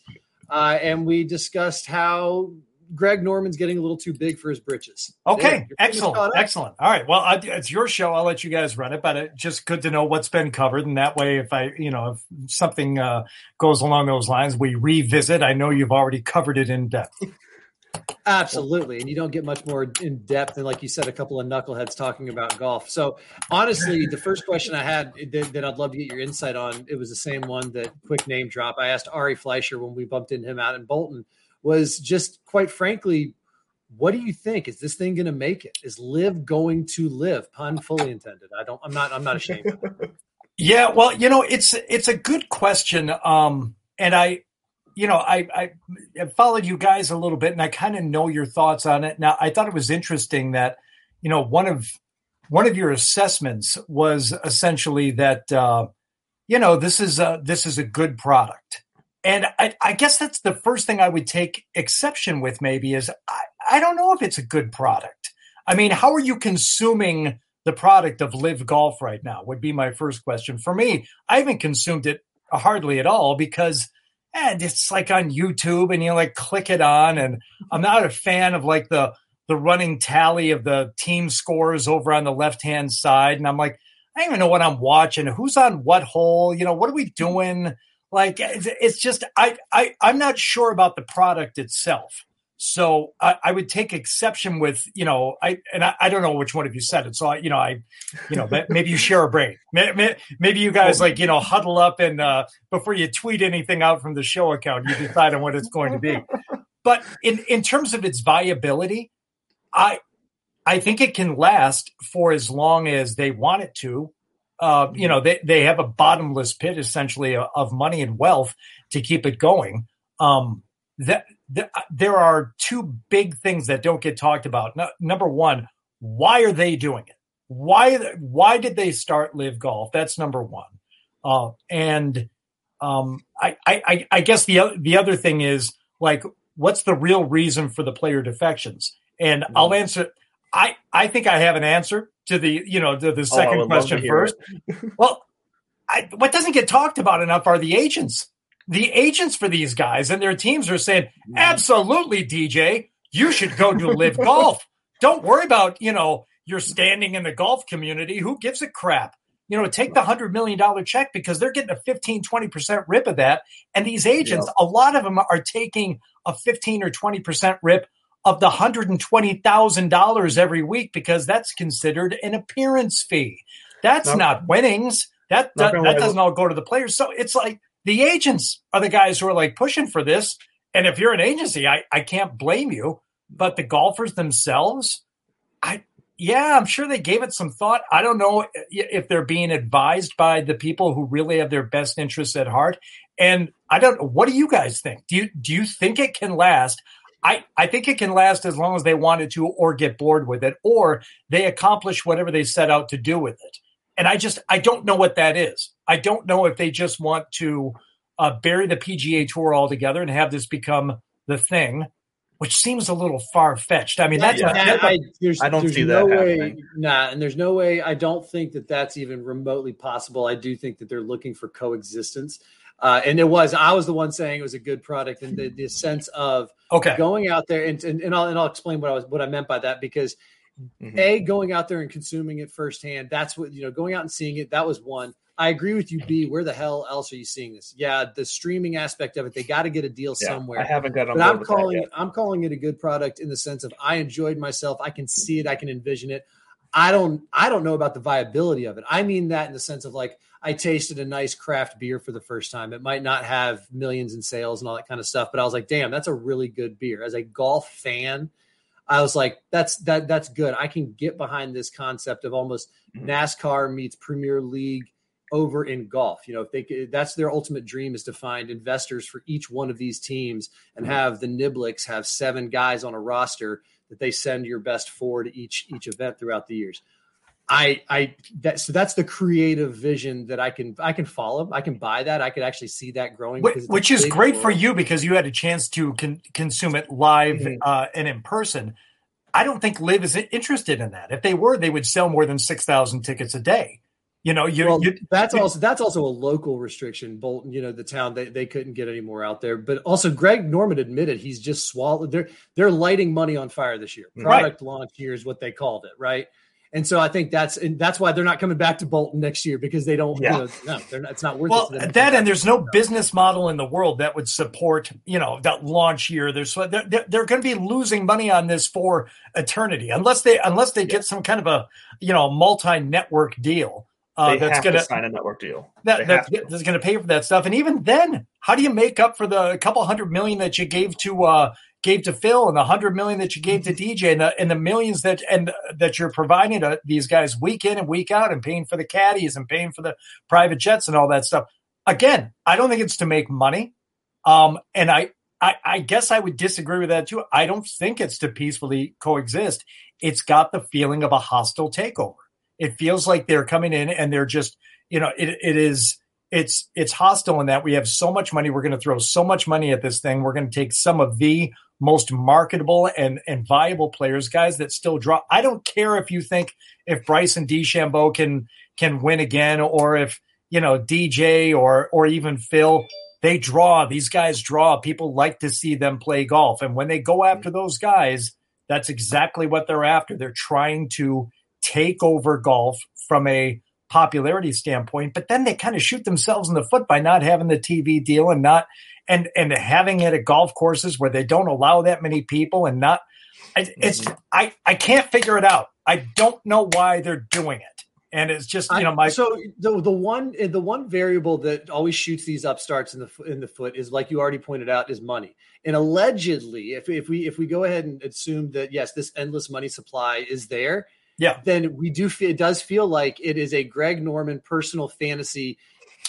Uh, and we discussed how Greg Norman's getting a little too big for his britches. Okay, excellent, excellent. All right, well, I, it's your show. I'll let you guys run it, but it's just good to know what's been covered, and that way, if I, you know, if something uh, goes along those lines, we revisit. I know you've already covered it in depth. Absolutely. And you don't get much more in depth than, like you said, a couple of knuckleheads talking about golf. So, honestly, the first question I had that, that, I'd love to get your insight on, it was the same one that quick name drop. I asked Ari Fleischer when we bumped into him out in Bolton, was just quite frankly, what do you think? Is this thing going to make it? Is LIV going to live? Pun fully intended. I don't, I'm not, I'm not ashamed. yeah. Well, you know, it's, it's a good question. Um, and I, you know, I, I followed you guys a little bit and I kind of know your thoughts on it. Now, I thought it was interesting that, you know, one of one of your assessments was essentially that, uh, you know, this is a this is a good product, and I, I guess that's the first thing I would take exception with. Maybe is I, I don't know if it's a good product. I mean, how are you consuming the product of LIV Golf right now? Would be my first question. For me, I haven't consumed it hardly at all because and it's like on YouTube and you like click it on. And I'm not a fan of like the the running tally of the team scores over on the left hand side. And I'm like, I don't even know what I'm watching. Who's on what hole? You know, what are we doing? Like, it's just I I I'm not sure about the product itself. So I, I, would take exception with, you know, I and I, I, don't know which one of you said it. So I, you know, I, you know, maybe you share a brain. Maybe you guys like, you know, huddle up and uh, before you tweet anything out from the show account, you decide on what it's going to be. But in in terms of its viability, I I think it can last for as long as they want it to. Uh, you know, they they have a bottomless pit essentially of money and wealth to keep it going. Um, that there are two big things that don't get talked about. No, number one, why are they doing it? Why why did they start LIV Golf? That's number one. Uh, and um, I, I I guess the the other thing is like, what's the real reason for the player defections? And mm-hmm. I'll answer. I I think I have an answer to the you know the, the oh, second oh, question first. well, I, what doesn't get talked about enough are the agents the agents for these guys and their teams are saying, absolutely, DJ, you should go to LIV Golf. Don't worry about, you know, your standing in the golf community. Who gives a crap? You know, take the $100 million check because they're getting a 15, 20% rip of that. And these agents, a lot of them are taking a 15 or 20% rip of the $120,000 every week because that's considered an appearance fee. That's not, not winnings. That, that, that doesn't all go to the players. So it's like the agents are the guys who are like pushing for this. And if you're an agency, I, I can't blame you. But the golfers themselves, I yeah, I'm sure they gave it some thought. I don't know if they're being advised by the people who really have their best interests at heart. And I don't what do you guys think? Do you do you think it can last? I, I think it can last as long as they wanted to or get bored with it or they accomplish whatever they set out to do with it. And I just I don't know what that is. I don't know if they just want to uh, bury the PGA Tour altogether and have this become the thing, which seems a little far fetched. I mean, that's, yeah, that, I, I, don't see no that way, happening. Nah, and there's no way. I don't think that that's even remotely possible. I do think that they're looking for coexistence. Uh, and it was I was the one saying it was a good product and the, the sense of okay going out there and, and, and I'll and I'll explain what I was what I meant by that because mm-hmm. a going out there and consuming it firsthand that's what you know going out and seeing it that was one I agree with you, B. Where the hell else are you seeing this? Yeah, the streaming aspect of it, they got to get a deal yeah, somewhere. I haven't got on but I'm calling it. I'm calling it a good product in the sense of I enjoyed myself. I can see it. I can envision it. I don't. I don't know about the viability of it. I mean that in the sense of like I tasted a nice craft beer for the first time. It might not have millions in sales and all that kind of stuff, but I was like, damn, that's a really good beer. As a golf fan, I was like, that's that that's good. I can get behind this concept of almost mm-hmm. NASCAR meets Premier League over in golf. You know, if they that's their ultimate dream is to find investors for each one of these teams and have the Niblicks have seven guys on a roster that they send your best four to each each event throughout the years. I I that so that's the creative vision that I can I can follow. I can buy that. I could actually see that growing. Which is great world. for you because you had a chance to con- consume it live mm-hmm. uh, and in person. I don't think LIV is interested in that. If they were, they would sell more than six thousand tickets a day You know, you, well, you that's also that's also a local restriction. Bolton, you know, the town they, they couldn't get any more out there. But also, Greg Norman admitted he's just swallowed. They're they're lighting money on fire this year. Product right. launch year is what they called it, right? And so I think that's and that's why they're not coming back to Bolton next year because they don't. Yeah. You know, no, they're not, it's not worth well, it. that and there's no business model in the world that would support you know that launch year. There's they're, they're, they're going to be losing money on this for eternity unless they unless they get some kind of a you know multi network deal. Uh, that's going to sign a network deal. That, that that's going to pay for that stuff. And even then, how do you make up for the couple hundred million that you gave to uh, gave to Phil and the hundred million that you gave to DJ and the, and the millions that and that you're providing to these guys week in and week out and paying for the caddies and paying for the private jets and all that stuff. Again, I don't think it's to make money. Um, and I, I, I guess I would disagree with that too. I don't think it's to peacefully coexist. It's got the feeling of a hostile takeover. It feels like they're coming in and they're just, you know, it, it is, it's, it's hostile in that we have so much money. We're going to throw so much money at this thing. We're going to take some of the most marketable and, and viable players, guys that still draw. I don't care if you think if Bryson DeChambeau can can win again, or if you know DJ or or even Phil. They draw. These guys draw. People like to see them play golf, and when they go after those guys, that's exactly what they're after. They're trying to take over golf from a popularity standpoint, but then they kind of shoot themselves in the foot by not having the TV deal and not and and having it at golf courses where they don't allow that many people and not it's mm-hmm. I I can't figure it out. I don't know why they're doing it. And it's just you know my so the the one the one variable that always shoots these upstarts in the in the foot is like you already pointed out is money. And allegedly, if if we if we go ahead and assume that yes, this endless money supply is there, yeah, then we do feel it does feel like it is a Greg Norman personal fantasy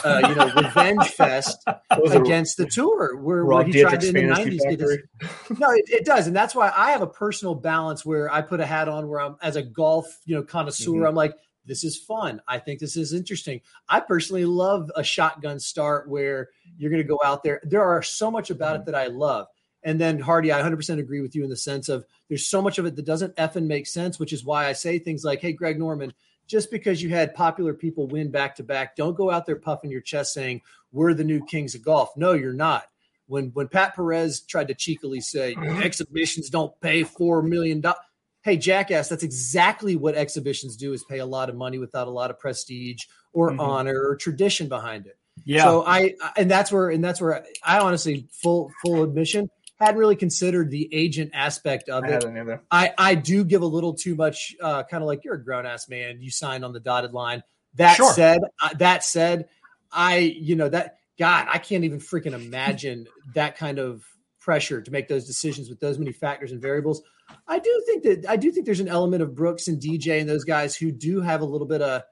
uh, you know, revenge fest against the tour where, where he tried to in the nineties. No, it, it, does, and that's why I have a personal balance where I put a hat on where I'm as a golf, you know, connoisseur. Mm-hmm. I'm like, this is fun. I think this is interesting. I personally love a shotgun start where you're going to go out there. There are so much about mm-hmm. it that I love. And then Hardy, I 100% agree with you in the sense of there's so much of it that doesn't effing make sense, which is why I say things like, "Hey, Greg Norman, just because you had popular people win back to back, don't go out there puffing your chest saying we're the new kings of golf. No, you're not. When when Pat Perez tried to cheekily say mm-hmm. exhibitions don't pay four million dollars, hey jackass, that's exactly what exhibitions do: is pay a lot of money without a lot of prestige or mm-hmm. honor or tradition behind it. Yeah. So I and that's where and that's where I honestly full full admission hadn't really considered the agent aspect of I it. I, I do give a little too much, uh, kind of like you're a grown ass man. You signed on the dotted line. That sure. said, uh, that said, I, you know, that God, I can't even freaking imagine that kind of pressure to make those decisions with those many factors and variables. I do think that I do think there's an element of Brooks and DJ and those guys who do have a little bit of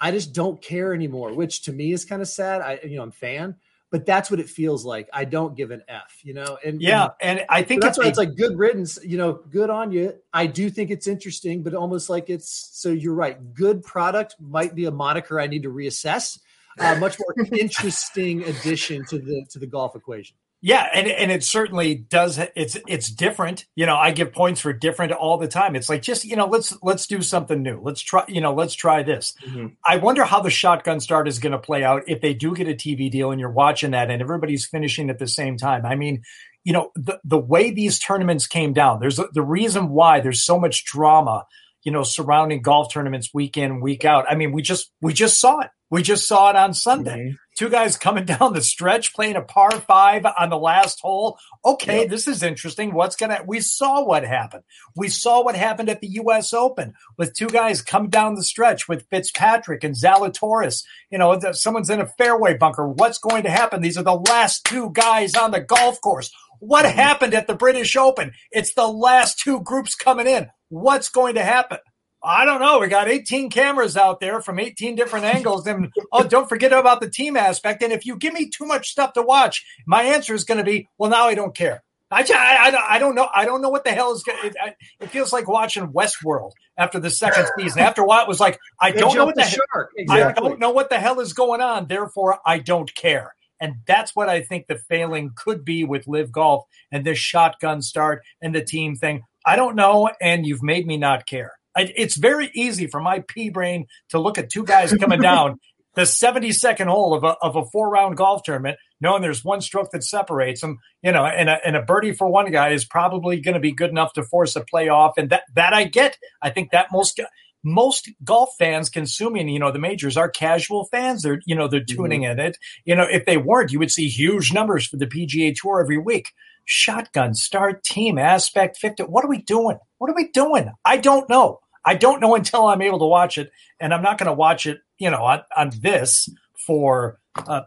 I just don't care anymore, which to me is kind of sad. I you know, I'm fan, but that's what it feels like. I don't give an F, you know. And yeah, and, and I think that's why it's like good riddance. You know, good on you. I do think it's interesting, but almost like it's so. You're right. Good product might be a moniker I need to reassess. Uh, much more interesting addition to the to the golf equation. Yeah, and and it certainly does. It's it's different. You know, I give points for different all the time. It's like just you know, let's let's do something new. Let's try. You know, let's try this. Mm-hmm. I wonder how the shotgun start is going to play out if they do get a TV deal and you're watching that and everybody's finishing at the same time. I mean, you know, the the way these tournaments came down. There's the reason why there's so much drama. You know, surrounding golf tournaments week in week out. I mean, we just we just saw it. We just saw it on Sunday. Mm-hmm two guys coming down the stretch playing a par five on the last hole. Okay, yep. this is interesting. What's gonna? We saw what happened. We saw what happened at the U.S. Open with two guys come down the stretch with Fitzpatrick and Zalatoris. You know, someone's in a fairway bunker. What's going to happen? These are the last two guys on the golf course. What mm-hmm. happened at the British Open? It's the last two groups coming in. What's going to happen? I don't know. We got 18 cameras out there from 18 different angles. And oh, don't forget about the team aspect. And if you give me too much stuff to watch, my answer is going to be, well, now I don't care. I, I, I, don't know. I don't know what the hell is going it, it feels like watching Westworld after the second season. After a while, it was like, I don't know what the, the hell, exactly. I don't know what the hell is going on. Therefore, I don't care. And that's what I think the failing could be with LIV Golf and this shotgun start and the team thing. I don't know. And you've made me not care. I, it's very easy for my pea brain to look at two guys coming down the 72nd hole of a, of a four round golf tournament, knowing there's one stroke that separates them, you know, and a, and a birdie for one guy is probably going to be good enough to force a playoff. And that, that I get. I think that most, most golf fans consuming, you know, the majors are casual fans. They're, you know, they're tuning mm-hmm. in it. You know, if they weren't, you would see huge numbers for the PGA Tour every week. Shotgun, start, team, aspect, ficta. What are we doing? What are we doing? I don't know. I don't know until I'm able to watch it, and I'm not going to watch it, you know, on, on this for uh,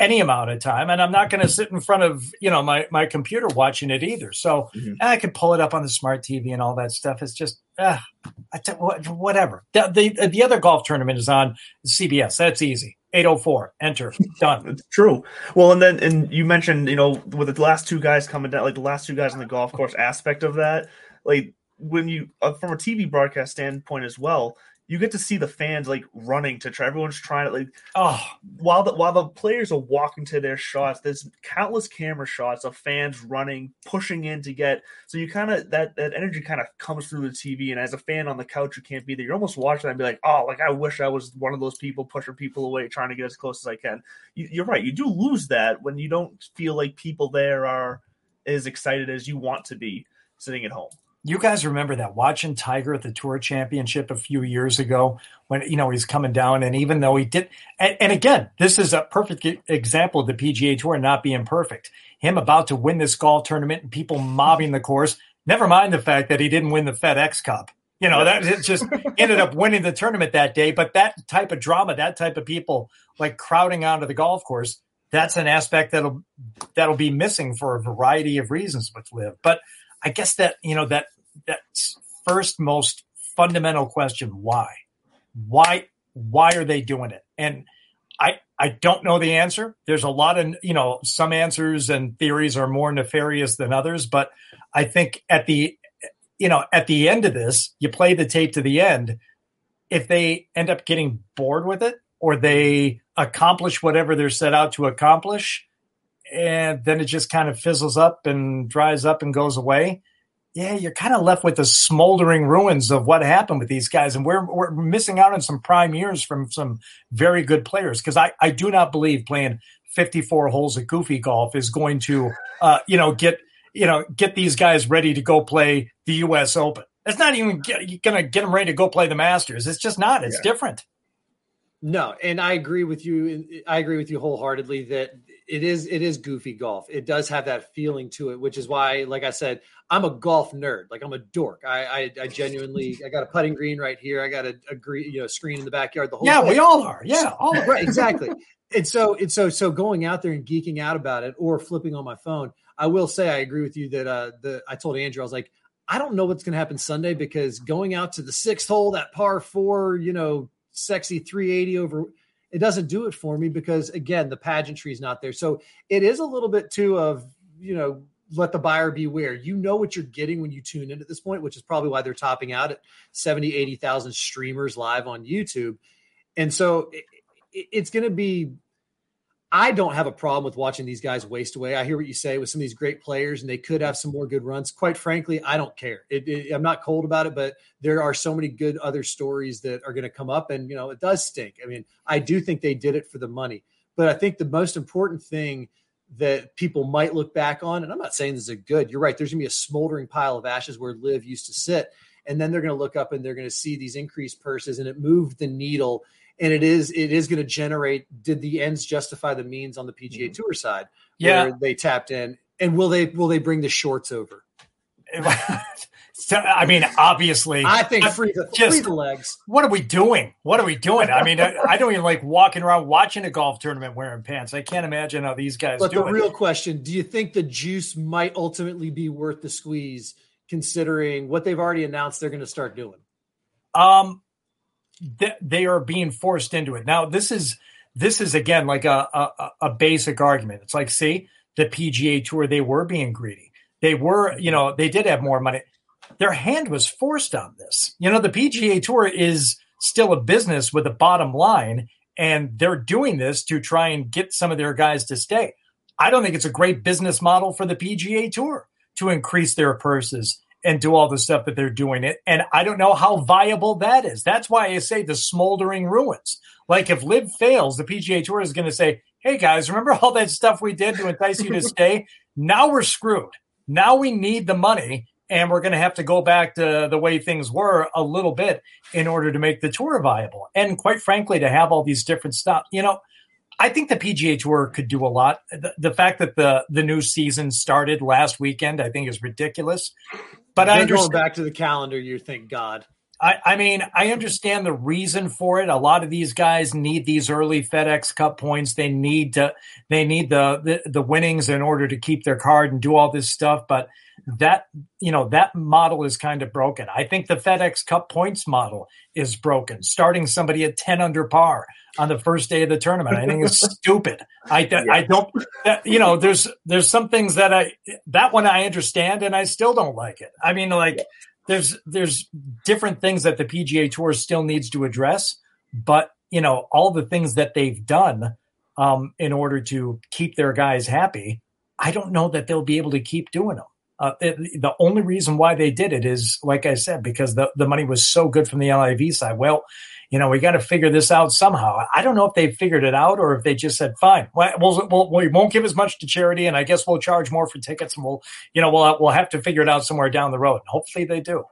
any amount of time, and I'm not going to sit in front of you know my my computer watching it either. So mm-hmm. I can pull it up on the smart TV and all that stuff. It's just uh, whatever. The, the, the other golf tournament is on CBS. That's easy. 804 enter done true well and then and you mentioned you know with the last two guys coming down like the last two guys on the golf course aspect of that like when you uh, from a tv broadcast standpoint as well you get to see the fans like running to try. Everyone's trying to like oh while the while the players are walking to their shots, there's countless camera shots of fans running, pushing in to get. So you kind of that that energy kind of comes through the TV, and as a fan on the couch, you can't be there. You're almost watching and be like, oh, like I wish I was one of those people pushing people away, trying to get as close as I can. You, you're right. You do lose that when you don't feel like people there are as excited as you want to be sitting at home you guys remember that watching Tiger at the Tour Championship a few years ago when you know he's coming down, and even though he did, and, and, again, this is a perfect example of the PGA Tour not being perfect. Him about to win this golf tournament and people mobbing the course. Never mind the fact that he didn't win the FedEx Cup. You know that it just ended up winning the tournament that day. But that type of drama, that type of people like crowding onto the golf course, that's an aspect that'll that'll be missing for a variety of reasons with LIV. But I guess that you know that that first most fundamental question: why, why, why are they doing it? And I I don't know the answer. There's a lot of you know some answers and theories are more nefarious than others, but I think at the you know at the end of this, you play the tape to the end. If they end up getting bored with it, or they accomplish whatever they're set out to accomplish, and then it just kind of fizzles up and dries up and goes away. Yeah, you're kind of left with the smoldering ruins of what happened with these guys, and we're we're missing out on some prime years from some very good players. Because I I do not believe playing 54 holes of goofy golf is going to uh, you know get you know get these guys ready to go play the U.S. Open. It's not even going to get them ready to go play the Masters. It's just not. It's yeah. different. No, and I agree with you. I agree with you wholeheartedly that it is it is goofy golf. It does have that feeling to it, which is why, like I said, I'm a golf nerd. Like I'm a dork. I I, I genuinely I got a putting green right here. I got a, a green you know screen in the backyard. The whole yeah, thing. we all are. Yeah, all right, exactly. and so and so so going out there and geeking out about it or flipping on my phone. I will say I agree with you that uh the I told Andrew I was like I don't know what's going to happen Sunday because going out to the sixth hole, that par four, you know, sexy 380 over it doesn't do it for me because again the pageantry is not there. So it is a little bit too of you know let the buyer beware. You know what you're getting when you tune in at this point which is probably why they're topping out at 70 80,000 streamers live on YouTube. And so it, it's going to be I don't have a problem with watching these guys waste away. I hear what you say with some of these great players, and they could have some more good runs. Quite frankly, I don't care. It, it, I'm not cold about it, but there are so many good other stories that are going to come up, and you know it does stink. I mean, I do think they did it for the money, but I think the most important thing that people might look back on, and I'm not saying this is a good. You're right. There's going to be a smoldering pile of ashes where LIV used to sit, and then they're going to look up and they're going to see these increased purses, and it moved the needle and it is it is going to generate did the ends justify the means on the PGA mm-hmm. Tour side yeah they tapped in and will they will they bring the shorts over so, I mean, obviously, I think free the, just, free the legs. What are we doing? What are we doing? I mean, I, I, don't even like walking around watching a golf tournament wearing pants. I can't imagine how these guys. But the it. real question: Do you think the juice might ultimately be worth the squeeze, considering what they've already announced they're going to start doing? Um, they are being forced into it. Now, this is this is again like a, a, a basic argument. It's like, see, the PGA Tour, they were being greedy. They were, you know, they did have more money. Their hand was forced on this. You know, the PGA Tour is still a business with a bottom line, and they're doing this to try and get some of their guys to stay. I don't think it's a great business model for the PGA Tour to increase their purses and do all the stuff that they're doing it. And I don't know how viable that is. That's why I say the smoldering ruins. Like if LIV fails, the PGA Tour is going to say, "Hey guys, remember all that stuff we did to entice you to stay? Now we're screwed. Now we need the money." And we're going to have to go back to the way things were a little bit in order to make the tour viable. And quite frankly, to have all these different stuff, you know, I think the PGA Tour could do a lot. The, the, fact that the the new season started last weekend, I think, is ridiculous. But They're I understand. going back to the calendar. You thank God. I, I mean, I understand the reason for it. A lot of these guys need these early FedEx Cup points. They need to, they need the, the the winnings in order to keep their card and do all this stuff. But that you know that model is kind of broken. I think the FedEx Cup points model is broken. Starting somebody at ten under par on the first day of the tournament, I think is stupid. I yeah. I don't that, you know there's there's some things that I that one I understand and I still don't like it. I mean like there's there's different things that the PGA Tour still needs to address, but you know all the things that they've done um, in order to keep their guys happy. I don't know that they'll be able to keep doing them. Uh, it, the only reason why they did it is, like I said, because the, the money was so good from the LIV side. Well, you know, we got to figure this out somehow. I don't know if they figured it out or if they just said, fine, we'll, we'll, we won't give as much to charity and I guess we'll charge more for tickets and we'll, you know, we'll, we'll have to figure it out somewhere down the road. And Hopefully they do.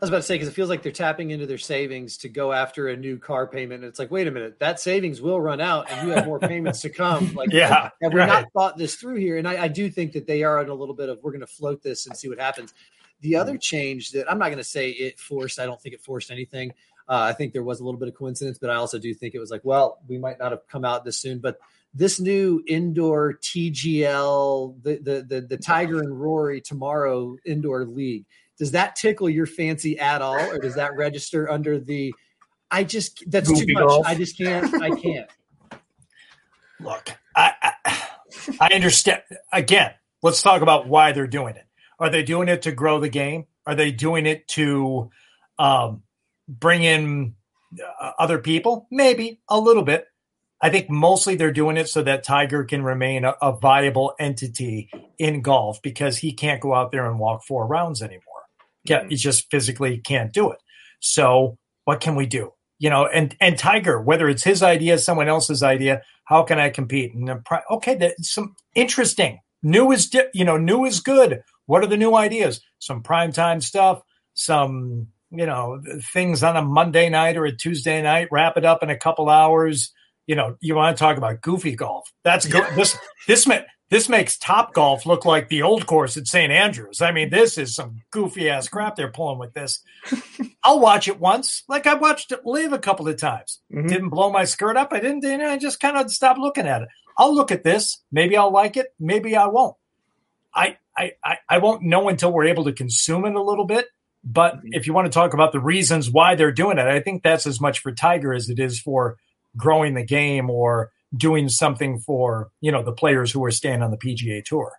I was about to say, because it feels like they're tapping into their savings to go after a new car payment. And it's like, wait a minute, that savings will run out and you have more payments to come. Like, yeah, have we right. not thought this through here? And I, I do think that they are in a little bit of, we're going to float this and see what happens. The other change that I'm not going to say it forced, I don't think it forced anything. Uh, I think there was a little bit of coincidence, but I also do think it was like, well, we might not have come out this soon, but this new indoor TGL, the the the, the Tiger and Rory tomorrow indoor league, does that tickle your fancy at all, or does that register under the? I just that's Goofy too much. Golf. I just can't. I can't. Look, I, I I understand. Again, let's talk about why they're doing it. Are they doing it to grow the game? Are they doing it to um, bring in uh, other people? Maybe a little bit. I think mostly they're doing it so that Tiger can remain a, a, viable entity in golf because he can't go out there and walk four rounds anymore. Yeah, mm-hmm. he just physically can't do it. So what can we do? You know, and and Tiger, whether it's his idea, someone else's idea, how can I compete? And okay, that's some interesting. New is di- you know, new is good. What are the new ideas? Some primetime stuff, some you know things on a Monday night or a Tuesday night. Wrap it up in a couple hours. You know, you want to talk about goofy golf? That's good. this this this makes Top Golf look like the old course at St Andrews. I mean, this is some goofy ass crap they're pulling with this. I'll watch it once, like I watched it live a couple of times. Mm-hmm. Didn't blow my skirt up. I didn't. You know, I just kind of stopped looking at it. I'll look at this. Maybe I'll like it. Maybe I won't. I I I won't know until we're able to consume it a little bit. But mm-hmm. if you want to talk about the reasons why they're doing it, I think that's as much for Tiger as it is for growing the game or doing something for you know the players who are staying on the PGA Tour.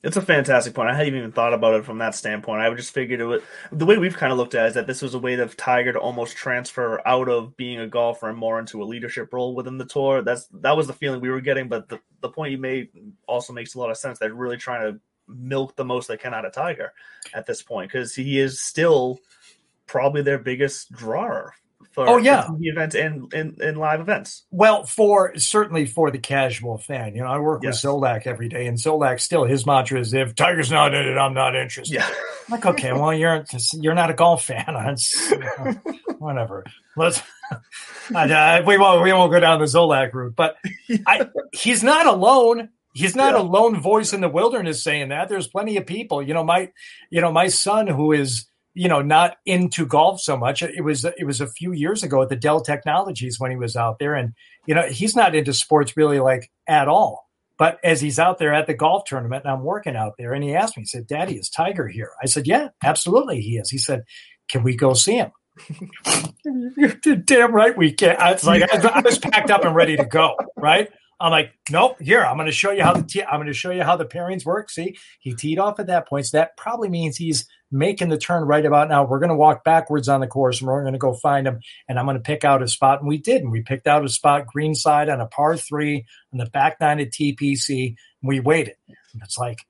It's a fantastic point. I hadn't even thought about it from that standpoint. I just figured it would. The way we've kind of looked at it is that this was a way of Tiger to almost transfer out of being a golfer and more into a leadership role within the tour. That's that was the feeling we were getting. But the, the point you made also makes a lot of sense. They're really trying to milk the most they can out of Tiger at this point because he is still probably their biggest drawer for, oh yeah the events and, and, and live events. Well, for certainly for the casual fan, you know, I work yes. with Zolak every day, and Zolak still his mantra is if Tiger's not in it, I'm not interested. Yeah, I'm like okay, well you're you're not a golf fan, whatever. Let's I, uh, we won't we won't go down the Zolak route, but I, he's not alone. He's not yeah. a lone voice in the wilderness saying that. There's plenty of people. You know, my you know my son who is you know not into golf so much. It was it was a few years ago at the dell technologies when he was out there and you know he's not into sports really like at all. But as he's out there at the golf tournament and i'm working out there and he asked me he said daddy is tiger here? I said yeah absolutely he is. He said can we go see him? Damn right we can. It's like I was packed up and ready to go right? I'm like, nope. Here, I'm going to show you how the te- I'm going to show you how the pairings work. See, he teed off at that point, so that probably means he's making the turn right about now. We're going to walk backwards on the course, and we're going to go find him. And I'm going to pick out a spot, and we did. And we picked out a spot greenside on a par three on the back nine at TPC. And we waited. And it's like,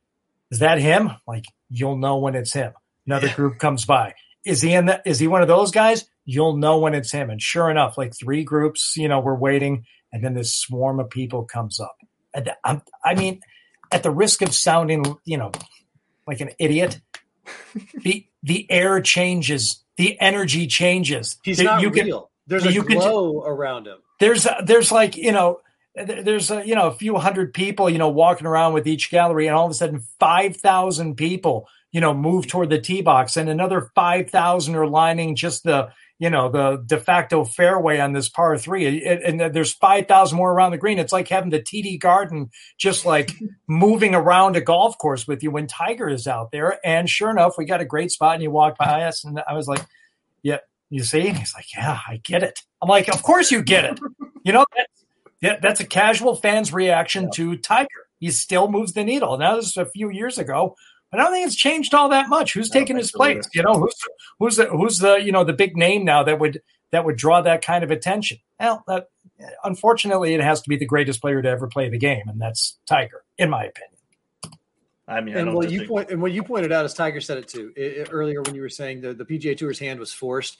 Is that him? Like you'll know when it's him. Another group comes by. Is he in the? Is he one of those guys? You'll know when it's him. And sure enough, like three groups, you know, we're waiting, and then this swarm of people comes up. And I'm, I mean, at the risk of sounding, you know, like an idiot, the the air changes, the energy changes. He's not you real. Can, there's a glow can, around him. There's there's like you know there's a, you know a few hundred people you know walking around with each gallery, and all of a sudden five thousand people you know move toward the tee box, and another five thousand are lining just the you know the de facto fairway on this par three, and there's five thousand more around the green. It's like having the TD Garden just like moving around a golf course with you when Tiger is out there. And sure enough, we got a great spot, and you walk by us, and I was like, "Yeah, you see?" And he's like, "Yeah, I get it." I'm like, "Of course you get it." You know, that's, yeah, that's a casual fan's reaction yeah. to Tiger. He still moves the needle. Now this is a few years ago. I don't think it's changed all that much. Who's taking his place? You know, who's who's the who's the you know the big name now that would that would draw that kind of attention? Well, that, unfortunately, it has to be the greatest player to ever play the game, and that's Tiger, in my opinion. I mean, and I what you point and what you pointed out, as Tiger said it too it, it, earlier when you were saying the the PGA Tour's hand was forced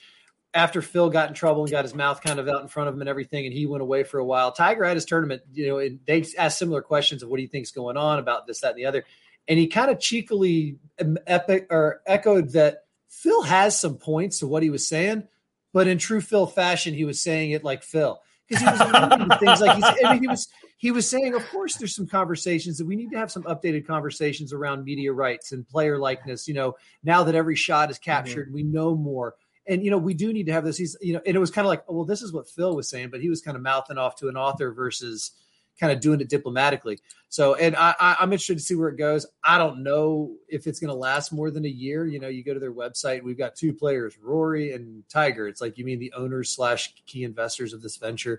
after Phil got in trouble and got his mouth kind of out in front of him and everything, and he went away for a while. Tiger had his tournament, you know, and they asked similar questions of what do you think's going on about this, that, and the other and he kind of cheekily epic or echoed that Phil has some points to what he was saying, but in true Phil fashion, he was saying it like Phil because he was alluding to things like he's, I mean, he was he was saying, of course, there's some conversations that we need to have some updated conversations around media rights and player likeness. You know, now that every shot is captured, mm-hmm. we know more. And you know, we do need to have this. He's, you know, and it was kind of like, oh, well, this is what Phil was saying, but he was kind of mouthing off to an author versus, kind of doing it diplomatically. So, and I, I, am interested to see where it goes. I don't know if it's going to last more than a year. You know, you go to their website, we've got two players, Rory and Tiger. It's like you mean the owners slash key investors of this venture.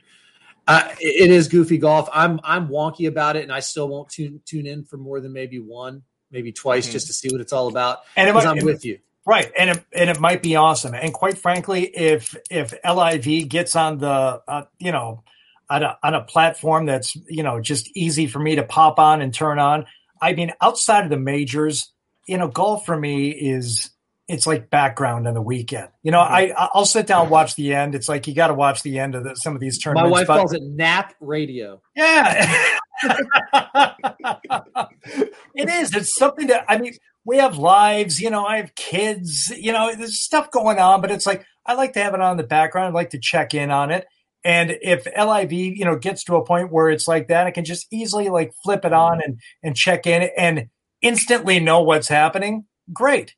Uh, it is goofy golf. I'm I'm wonky about it, and I still won't tune tune in for more than maybe one, maybe twice, mm-hmm. just to see what it's all about. And might, I'm with you. Right, and it, and it might be awesome. And quite frankly, if if LIV gets on the uh, you know on a, on a platform that's you know just easy for me to pop on and turn on. I mean, outside of the majors, you know, golf for me is it's like background on the weekend. You know, I I'll sit down and watch the end. It's like you got to watch the end of the, some of these tournaments. My wife but, calls it nap radio. Yeah, it is. It's something that I mean. We have lives, you know. I have kids, you know. There's stuff going on, but it's like I like to have it on the background. I like to check in on it. And if LIV, you know, gets to a point where it's like that, I can just easily like flip it on mm. and and check in and instantly know what's happening. Great.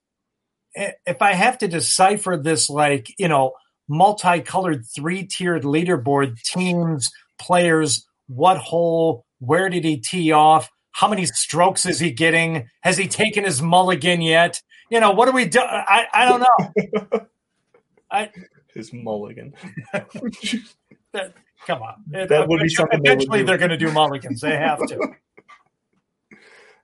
If I have to decipher this like, you know, multicolored three-tiered leaderboard, teams, players, what hole, where did he tee off? How many strokes is he getting? Has he taken his mulligan yet? You know, what do we do? I, I don't know. I his mulligan. that, come on. That would be something. Eventually, they are going to do mulligans. They have to.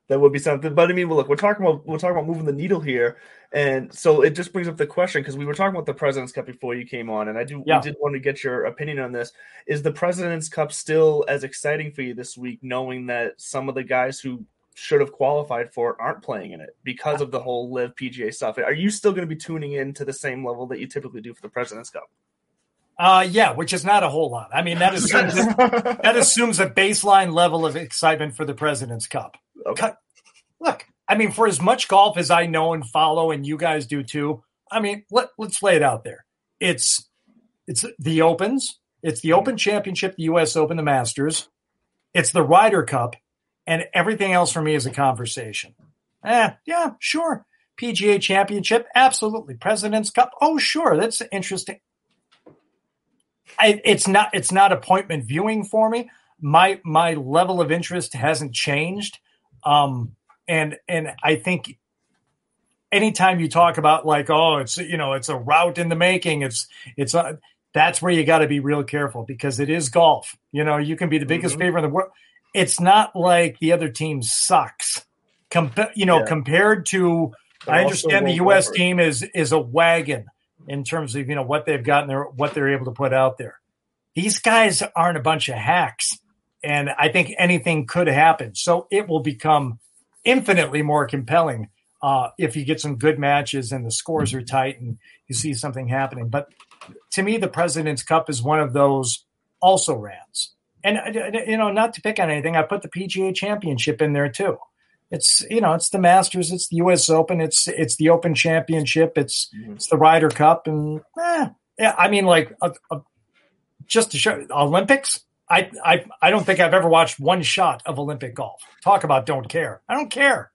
that would be something. But I mean, well, look, we're talking about we're talking about moving the needle here, and so it just brings up the question because we were talking about the Presidents Cup before you came on, and I do yeah. did want to get your opinion on this. Is the Presidents Cup still as exciting for you this week, knowing that some of the guys who should have qualified for it aren't playing in it because of the whole LIV PGA stuff? Are you still going to be tuning in to the same level that you typically do for the Presidents Cup? Uh, yeah, which is not a whole lot. I mean, that assumes that assumes a baseline level of excitement for the President's Cup. Okay. Look, I mean, for as much golf as I know and follow, and you guys do too. I mean, let let's lay it out there. It's it's the Opens, it's the Open Championship, the U.S. Open, the Masters, it's the Ryder Cup, and everything else for me is a conversation. Eh, yeah, sure. PGA Championship, absolutely. President's Cup, oh sure, that's interesting. I, it's not it's not appointment viewing for me. My my level of interest hasn't changed, um, and and I think anytime you talk about like oh it's you know it's a route in the making it's it's a, that's where you got to be real careful because it is golf. You know you can be the biggest mm-hmm. favorite in the world. It's not like the other team sucks. Compa- you know yeah. compared to I understand the U.S. team is is a wagon in terms of you know what they've gotten there, what they're able to put out there. These guys aren't a bunch of hacks, and I think anything could happen. So it will become infinitely more compelling uh, if you get some good matches and the scores are tight and you see something happening. But to me, the President's Cup is one of those also rans. And uh, you know, not to pick on anything, I put the PGA Championship in there too. It's you know, it's the Masters, it's the U.S. Open, it's it's the Open Championship, it's mm-hmm. it's the Ryder Cup, and eh, yeah, I mean, like a, a, just to show Olympics. I, I I don't think I've ever watched one shot of Olympic golf. Talk about don't care. I don't care.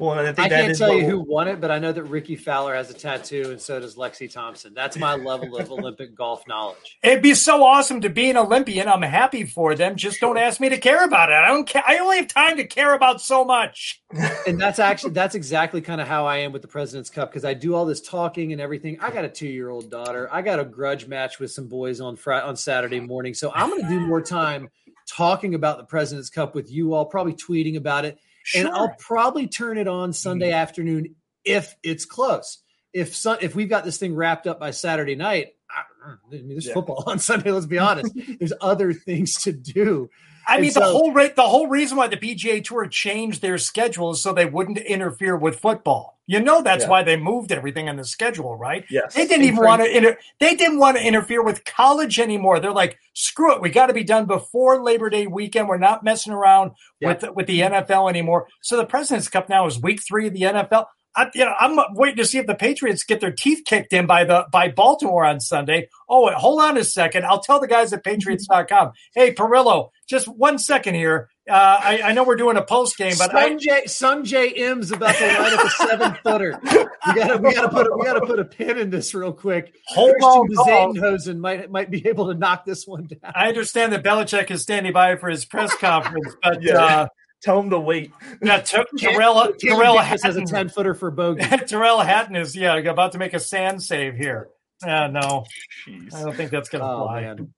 Well, I, I can't tell you who won it, but I know that Rickie Fowler has a tattoo, and so does Lexi Thompson. That's my level of Olympic golf knowledge. It'd be so awesome to be an Olympian. I'm happy for them. Just don't ask me to care about it. I don't care. I only have time to care about so much. and that's actually that's exactly kind of how I am with the President's Cup because I do all this talking and everything. I got a two year old daughter. I got a grudge match with some boys on Friday on Saturday morning, so I'm going to do more time talking about the President's Cup with you all, probably tweeting about it Sure. And I'll probably turn it on Sunday mm-hmm. afternoon if it's close. If sun, if we've got this thing wrapped up by Saturday night, I, I mean, there's yeah. football on Sunday. Let's be honest. there's other things to do. I mean, so, the whole re- the whole reason why the PGA Tour changed their schedule is so they wouldn't interfere with football. You know that's yeah. why they moved everything in the schedule, right? Yes. They didn't even want to inter- they didn't want to interfere with college anymore. They're like, screw it, we got to be done before Labor Day weekend. We're not messing around yeah. with with the NFL anymore. So the President's Cup now is week three of the NFL. I, you know, I'm waiting to see if the Patriots get their teeth kicked in by the by Baltimore on Sunday. Oh, wait, hold on a second. I'll tell the guys at Patriots.com. Hey, Perillo, just one second here. Uh, I, I, know we're doing a post game, but Sungjae, Sung M's about to line up a seven footer. We gotta we gotta put a, we gotta put a pin in this real quick. Hold on, Bezuidenhout might might be able to knock this one down. I understand that Belichick is standing by for his press conference, but yeah. uh, Tell him to wait. Yeah, t- Tyrrell, Tyrrell has a 10 footer for bogey. Tyrrell Hatton is, yeah, about to make a sand save here. Uh, no, Jeez. I don't think that's going to oh, fly. Man.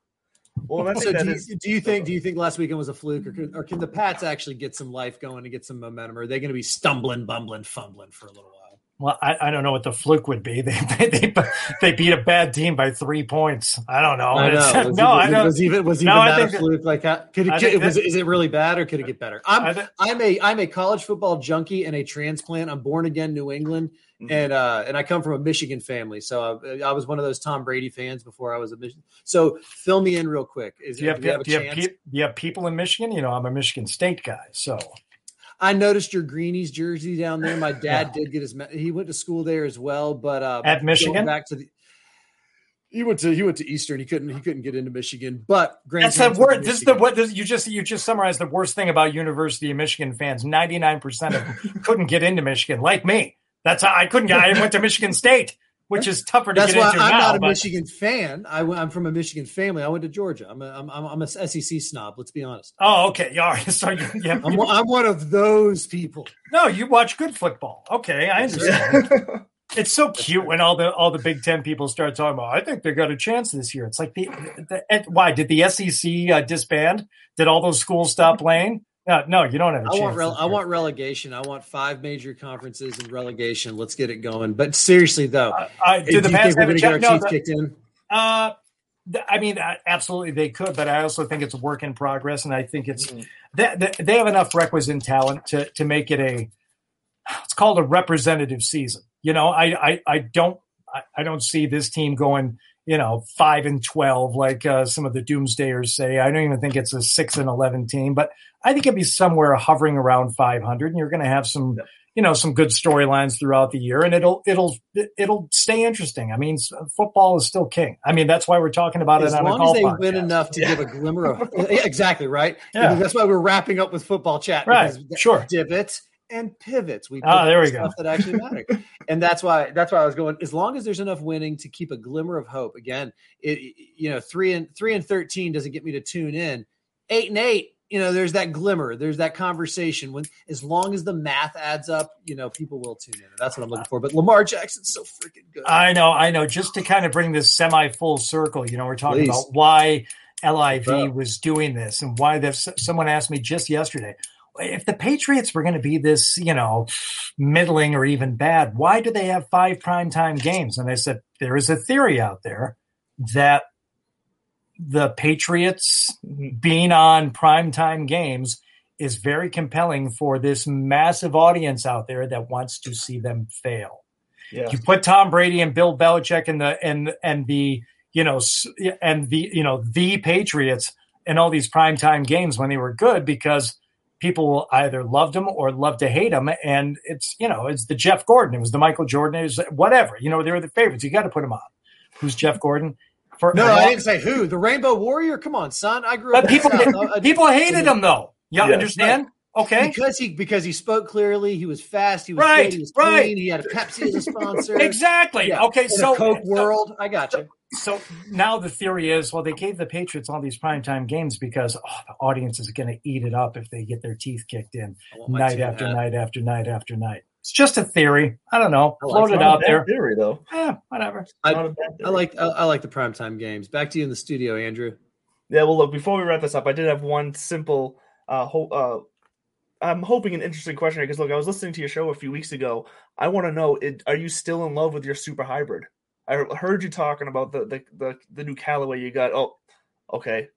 Well, so do, is, you, do you think do you think last weekend was a fluke, or can, or can the Pats actually get some life going and get some momentum? Or are they going to be stumbling, bumbling, fumbling for a little while? Well, I, I, don't know what the fluke would be. They, they they beat a bad team by three points. I don't know. I know. Was no, I don't. Was even was even no, that a fluke? Like, could it, get, was, is it really bad or could it get better? I'm think, I'm a I'm a college football junkie and a transplant. I'm born again New England, mm-hmm. and uh and I come from a Michigan family. So I, I, was one of those Tom Brady fans before I was a Michigan. So fill me in real quick. Is do you have, do you have, do you have, pe- do you have people in Michigan? You know, I'm a Michigan State guy, so. I noticed your greenies jersey down there. My dad yeah. did get his. He went to school there as well, but uh, at Michigan. Back to the. He went to he went to Eastern. He couldn't he couldn't get into Michigan. But Grand that's the word. This is the what this, you just you just summarized the worst thing about University of Michigan fans. Ninety nine percent of them couldn't get into Michigan, like me. That's how I couldn't get. I went to Michigan State which is tougher to That's why I'm now, not a but... Michigan fan. I, am from a Michigan family. I went to Georgia. I'm a, I'm, I'm a SEC snob. Let's be honest. Oh, okay. All right. So yeah, I'm, I'm, one of those people. No, you watch good football. Okay, I understand. it's so cute when all the all the Big Ten people start talking about. I think they got a chance this year. It's like the, the, the why did the SEC uh, disband? Did all those schools stop playing? No, no, you don't have a I want rele- I want relegation. I want five major conferences and relegation. Let's get it going. But seriously, though, uh, uh, do the Pats have a our no, the, kicked in? Uh, I mean, uh, absolutely they could, but I also think it's a work in progress, and I think it's mm-hmm. they, they have enough requisite talent to to make it a. It's called a representative season. You know, I I, I don't I, I don't see this team going you know, five and twelve, like uh, some of the doomsdayers say. I don't even think it's a six and eleven team, but I think it'd be somewhere hovering around five hundred, and you're going to have some, you know, some good storylines throughout the year, and it'll it'll it'll stay interesting. I mean, football is still king. I mean, that's why we're talking about as it As long a as they podcast. win enough to yeah. give a glimmer of exactly right. Yeah. that's why we're wrapping up with football chat. Right, sure. Divots and pivots. We ah, there we go. That actually matter, and that's why that's why I was going. As long as there's enough winning to keep a glimmer of hope. Again, it you know three and three and thirteen doesn't get me to tune in. Eight and eight, you know, there's that glimmer, there's that conversation. When as long as the math adds up, you know, people will tune in. That's what I'm looking for. But Lamar Jackson's so freaking good. I know, I know. Just to kind of bring this semi full circle, you know, we're talking Please. about why LIV was doing this and why this. Someone asked me just yesterday if the Patriots were going to be this, you know, middling or even bad, why do they have five primetime games? And I said, there is a theory out there that the Patriots being on primetime games is very compelling for this massive audience out there that wants to see them fail. Yeah. You put Tom Brady and Bill Belichick and the and and the you know and the you know the Patriots and all these primetime games when they were good because people either loved him or loved to hate him. And it's, you know, it's the Jeff Gordon. It was the Michael Jordan. It was whatever. You know, they were the favorites. You got to put them on. Who's Jeff Gordon? For, no, I didn't say who. The Rainbow Warrior. Come on, son. I grew up. But people, people hated him though. You yeah. understand? Okay. Because he because he spoke clearly, he was fast, he was right, good, he was right. clean, he had a Pepsi as a sponsor. exactly. Yeah. Okay, In so Coke so, World, I got you. So now the theory is, well, they gave the Patriots all these primetime games because oh, the audience is going to eat it up if they get their teeth kicked in night after hat. night after night after night. It's just a theory. I don't know. I Float like it out there. Theory though. Yeah, whatever. I, I like I, I like the primetime games. Back to you in the studio, Andrew. Yeah. Well, look. Before we wrap this up, I did have one simple uh, ho- uh I'm hoping an interesting question because look, I was listening to your show a few weeks ago. I want to know: it, Are you still in love with your super hybrid? I heard you talking about the the the, the new Callaway you got. Oh, okay,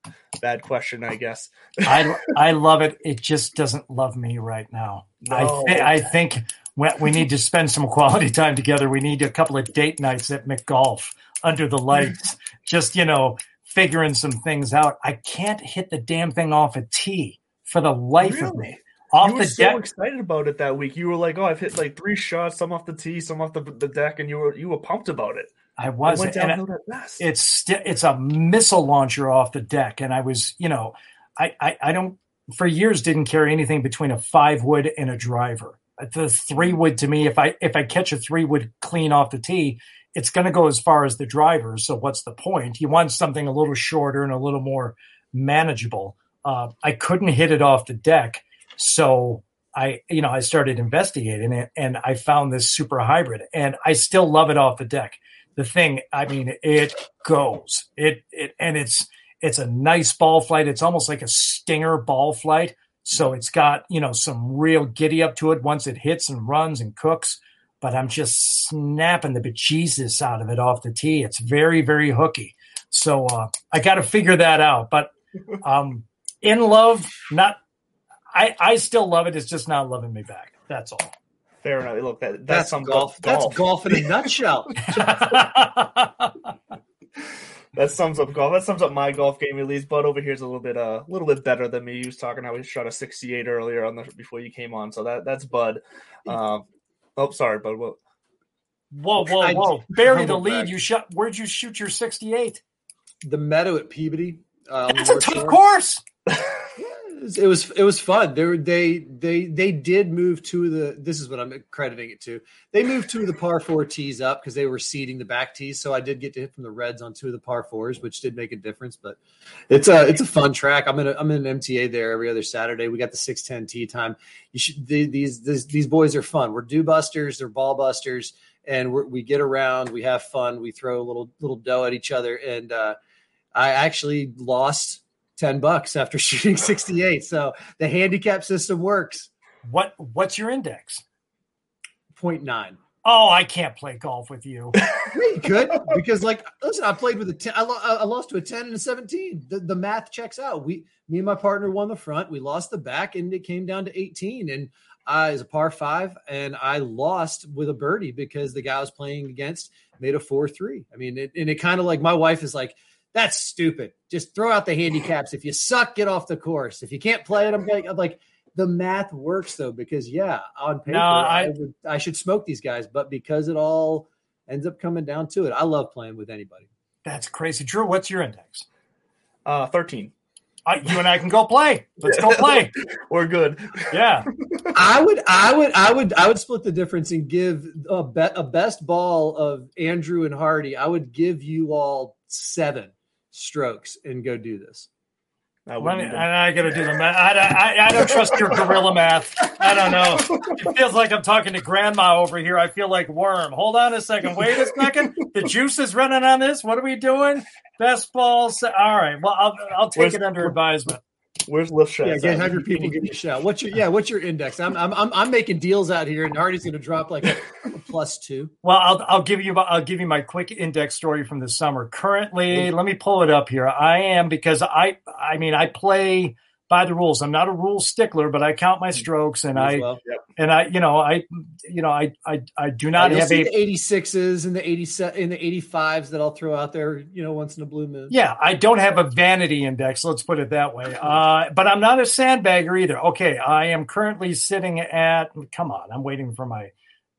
bad question, I guess. I I love it. It just doesn't love me right now. No. I th- I think we, we need to spend some quality time together. We need a couple of date nights at McGolf under the lights. just you know, figuring some things out. I can't hit the damn thing off a tee for the life really? of me off you were so deck. excited about it that week. You were like, "Oh, I've hit like three shots, some off the tee, some off the, the deck," and you were you were pumped about it. I was. It went and downhill fast. it's it's a missile launcher off the deck, and I was, you know, I, I I don't for years didn't carry anything between a five wood and a driver. The three wood to me, if I if I catch a three wood clean off the tee, it's going to go as far as the driver. So what's the point? You want something a little shorter and a little more manageable. Uh, I couldn't hit it off the deck, so I, you know, I started investigating it and I found this super hybrid and I still love it off the deck. The thing, I mean, it goes, it, it, and it's, it's a nice ball flight. It's almost like a stinger ball flight. So it's got, you know, some real giddy up to it once it hits and runs and cooks. But I'm just snapping the bejesus out of it off the tee. It's very, very hooky. So uh, I got to figure that out. But um, in love, not I, I still love it. It's just not loving me back. That's all. Fair enough. Look, that, that's, That's some golf. That's golf in a nutshell. that sums up golf. That sums up my golf game at least. Bud over here is a little bit uh, a little bit better than me. He was talking how he shot a 68 earlier on the before you came on. So that that's Bud. Um, oh, sorry, Bud. What? Whoa, whoa, I- whoa! Bury the lead. brag. You shot. Where'd you shoot your 68? the meadow at Peabody. Uh, That's a tough Shore. course. It was, it was fun. They were, they they they did move two of the. This is what I'm crediting it to. They moved two of the par four tees up because they were seeding the back tees. So I did get to hit from the reds on two of the par fours, which did make a difference. But it's a it's a fun track. I'm in a, I'm in an MTA there every other Saturday. We got the six ten tee time. You should the, these, these these boys are fun. We're do busters. They're ball busters, and we get around. We have fun. We throw a little little dough at each other. And uh, I actually lost 10 bucks after shooting 68. So the handicap system works. What What's your index? 0.9. Oh, I can't play golf with you. Good because, like, listen, I played with a 10. I, lo- I lost to a 10 and a 17. The, the math checks out. We, me and my partner won the front. We lost the back, and it came down to 18. And I is a par five, and I lost with a birdie because the guy I was playing against made a 4 3. I mean, it, and it kind of like my wife is like, that's stupid. Just throw out the handicaps. If you suck, get off the course. If you can't play it, I'm like, I'm like the math works though, because yeah, on paper, No, I, I- would, I should smoke these guys, but because it all ends up coming down to it, I love playing with anybody. That's crazy. Drew, what's your index? Uh, 13. Uh, you and I can go play. Let's go play. We're good. Yeah. I would, I would, I would, I would split the difference and give a bet a best ball of Andrew and Hardy. I would give you all seven strokes and go do this. I, Let wouldn't I, I gotta do the math. I, I, I don't trust your gorilla math. I don't know. It feels like I'm talking to grandma over here. I feel like worm. Hold on a second. Wait a second. The juice is running on this. What are we doing? Best balls. All right. Well, I'll, I'll take Where's- it under advisement. Where's lift shots? Yeah, get, have your people give you a shout. What's your yeah? What's your index? I'm I'm I'm, I'm making deals out here, and Hardy's going to drop like a, a plus two. Well, I'll, I'll give you I'll give you my quick index story from the summer. Currently, let me pull it up here. I am because I I mean I play by the rules. I'm not a rule stickler, but I count my strokes and I well. yep. and I you know I you know I I, I do not You'll have see a the 86s and the 87 in the 85s that I'll throw out there, you know, once in a blue moon. yeah I don't have a vanity index. Let's put it that way. Uh, but I'm not a sandbagger either. Okay, I am currently sitting at. Come on, I'm waiting for my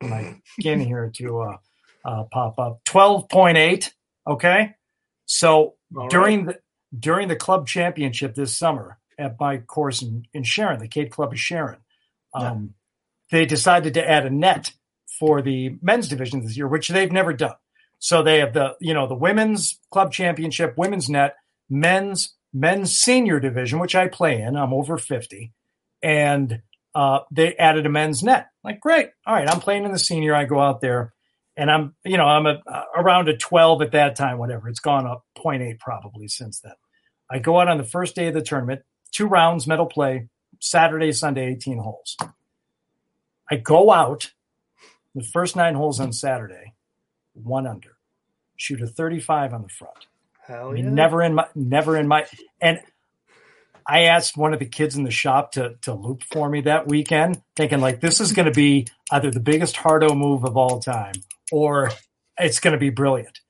my skin here to uh, uh, pop up. Twelve point eight. Okay, so All during the during the club championship this summer at my course in, in Sharon, the Cape Club of Sharon, um, they decided to add a net for the men's division this year, which they've never done. So they have the you know the women's club championship, women's net, men's men's senior division, which I play in. I'm over fifty, and uh, they added a men's net. Like great, all right, I'm playing in the senior. I go out there, and I'm you know I'm a, around a 12 at that time. Whatever, it's gone up 0.8 probably since then. I go out on the first day of the tournament, two rounds, medal play, Saturday, Sunday, 18 holes. I go out the first nine holes on Saturday, one under, shoot a 35 on the front. Hell yeah. never in my, never in my, and I asked one of the kids in the shop to to loop for me that weekend, thinking like this is going to be either the biggest hardo move of all time or it's going to be brilliant.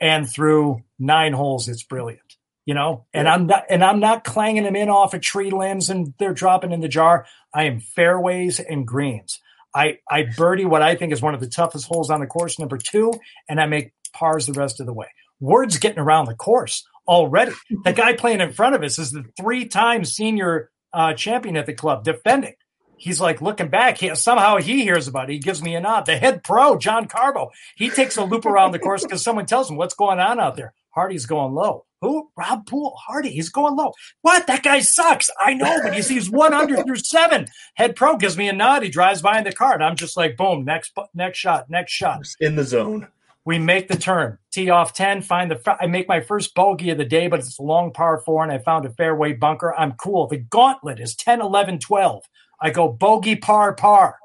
And through nine holes, it's brilliant, you know. And I'm not, and I'm not clanging them in off of tree limbs and they're dropping in the jar. I am fairways and greens. I I birdie what I think is one of the toughest holes on the course, number two, and I make pars the rest of the way. Word's getting around the course already. The guy playing in front of us is the three-time senior uh, champion at the club, defending. He's like looking back. He, somehow he hears about it. He gives me a nod. The head pro, John Carbo, he takes a loop around the course because someone tells him what's going on out there. Hardy's going low. Who? Rob Poole. Hardy. He's going low. What? That guy sucks. I know, but he sees one under through seven. Head pro gives me a nod. He drives by in the car, and I'm just like, boom, next, next shot, next shot. in the zone. We make the turn, tee off 10, find the, I make my first bogey of the day, but it's a long par four and I found a fairway bunker. I'm cool. The gauntlet is 10, 11, 12. I go bogey, par, par.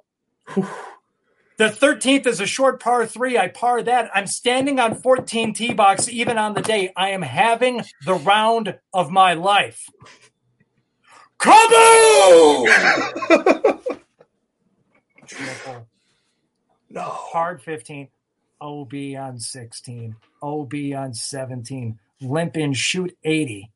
The 13th is a short par three. I par that. I'm standing on 14 tee box even on the day. I am having the round of my life. Kaboom! Triple. No. Hard 15. OB on 16. OB on 17. Limp in, shoot 80.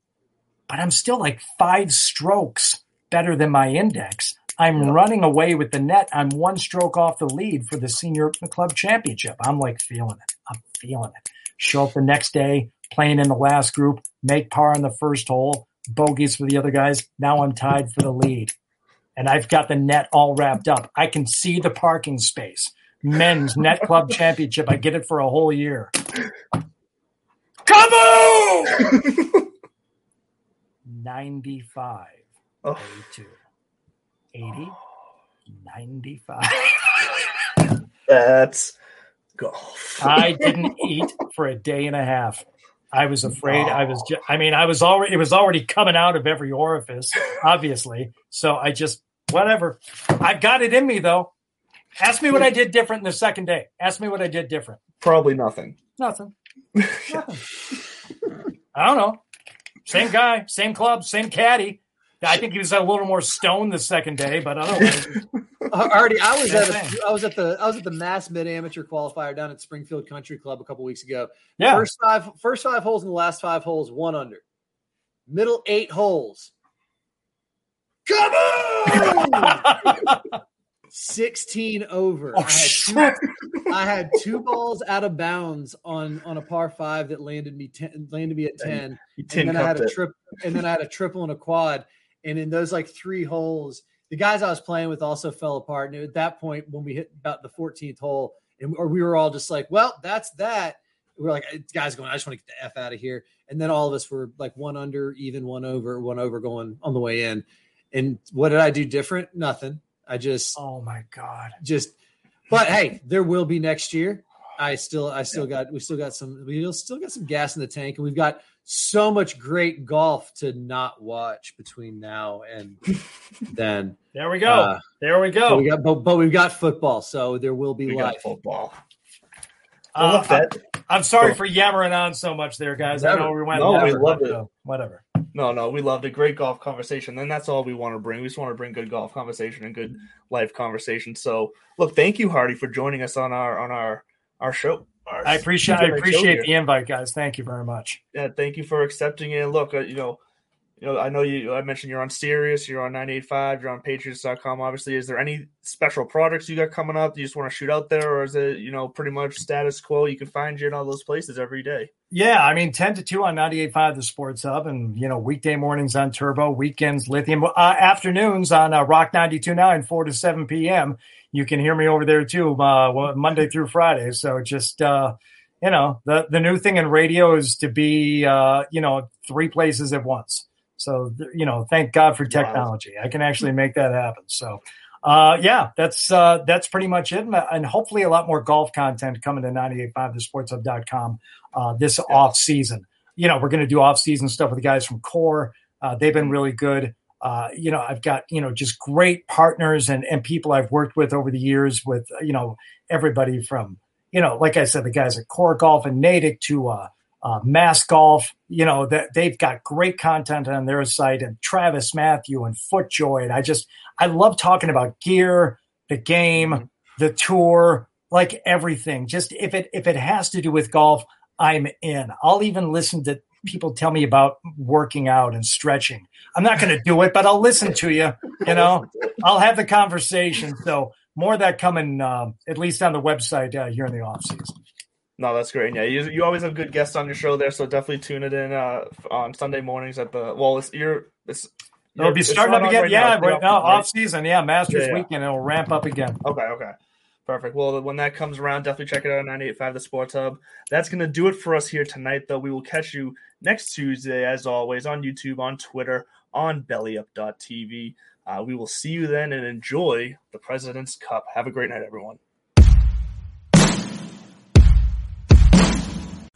But I'm still like five strokes better than my index. I'm running away with the net. I'm one stroke off the lead for the senior club championship. I'm like feeling it. I'm feeling it. Show up the next day, playing in the last group, make par on the first hole, bogeys for the other guys. Now I'm tied for the lead. And I've got the net all wrapped up. I can see the parking space. Men's net club championship. I get it for a whole year. Kaboom! 95. Oh. 82. 80. 95. That's golf. I didn't eat for a day and a half. I was afraid. I was. Just, I mean, I was already. It was already coming out of every orifice, obviously. So I just whatever. I've got it in me though. Ask me what I did different in the second day. Ask me what I did different. Probably nothing. Nothing. Nothing. I don't know. Same guy, same club, same caddy. I think he was a little more stoned the second day, but otherwise, uh, Already, I was Same at thing. a, I was at the I was at the Mass Mid Amateur Qualifier down at Springfield Country Club a couple weeks ago. yeah. First five first five holes in the last five holes, one under. Middle eight holes. Come on! 16 over. Oh, I, had two, I had two balls out of bounds on on a par five that landed me ten, landed me at 10. You and then I had cupped a it. trip and then I had a triple and a quad. And in those like three holes, the guys I was playing with also fell apart. And at that point, when we hit about the 14th hole, and or we were all just like, well, that's that. We are like, guys going, I just want to get the F out of here. And then all of us were like one under, even one over, one over going on the way in. And what did I do different? Nothing. I just Oh my god. just but hey, there will be next year. I still I still got we still got some we still got some gas in the tank and we've got so much great golf to not watch between now and then. There we go. Uh, there we But go. we got but, but we've got football, so there will be We got life. football. Uh, Well, that I'm sorry so, for yammering on so much there, guys. Never, I know we went. No, we loved it. So, whatever. No, no, we loved it. Great golf conversation. And that's all we want to bring. We just want to bring good golf conversation and good life conversation. So, look, thank you, Hardy, for joining us on our on our our show. I appreciate I appreciate the invite, guys. Thank you very much. Yeah, thank you for accepting it. Look, uh, you know, you know, I know you. I mentioned you're on Sirius, you're on 98.5, you're on Patriots.com. Obviously, is there any special products you got coming up? You just want to shoot out there, or is it you know pretty much status quo? You can find you in all those places every day. Yeah, I mean, 10 to 2 on 98.5, the Sports Hub, and you know, weekday mornings on Turbo, weekends Lithium, uh, afternoons on uh, Rock 92.9, 4 to 7 p.m. You can hear me over there too, uh, Monday through Friday. So just uh, you know, the the new thing in radio is to be uh, you know three places at once. So, you know, thank God for technology. Wow. I can actually make that happen. So, uh, yeah, that's uh, that's pretty much it. And hopefully a lot more golf content coming to 985thesportshub.com uh, this yeah. off season. You know, we're going to do off season stuff with the guys from Core. Uh, they've been really good. Uh, you know, I've got, you know, just great partners and, and people I've worked with over the years with, you know, everybody from, you know, like I said, the guys at Core Golf and Natick to, uh, uh, Mass Golf, you know, that they've got great content on their site and TravisMathew and FootJoy. And I just, I love talking about gear, the game, mm-hmm. the tour, like everything. Just if it, if it has to do with golf, I'm in. I'll even listen to people tell me about working out and stretching. I'm not going to do it, but I'll listen to you, you know, I'll have the conversation. So more of that coming, uh, at least on the website uh, here in the off season. No, that's great. Yeah, you, you always have good guests on your show there, so definitely tune it in uh, on Sunday mornings at the well. It's you're it's it'll be starting up again. Right yeah, now, right now off season. Yeah, Masters yeah, yeah. weekend. It'll ramp up again. Okay, okay, perfect. Well, when that comes around, definitely check it out on 98.5 The Sports Hub. That's gonna do it for us here tonight. Though we will catch you next Tuesday, as always, on YouTube, on Twitter, on BellyUp.tv. Uh, we will see you then and enjoy the President's Cup. Have a great night, everyone.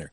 winner.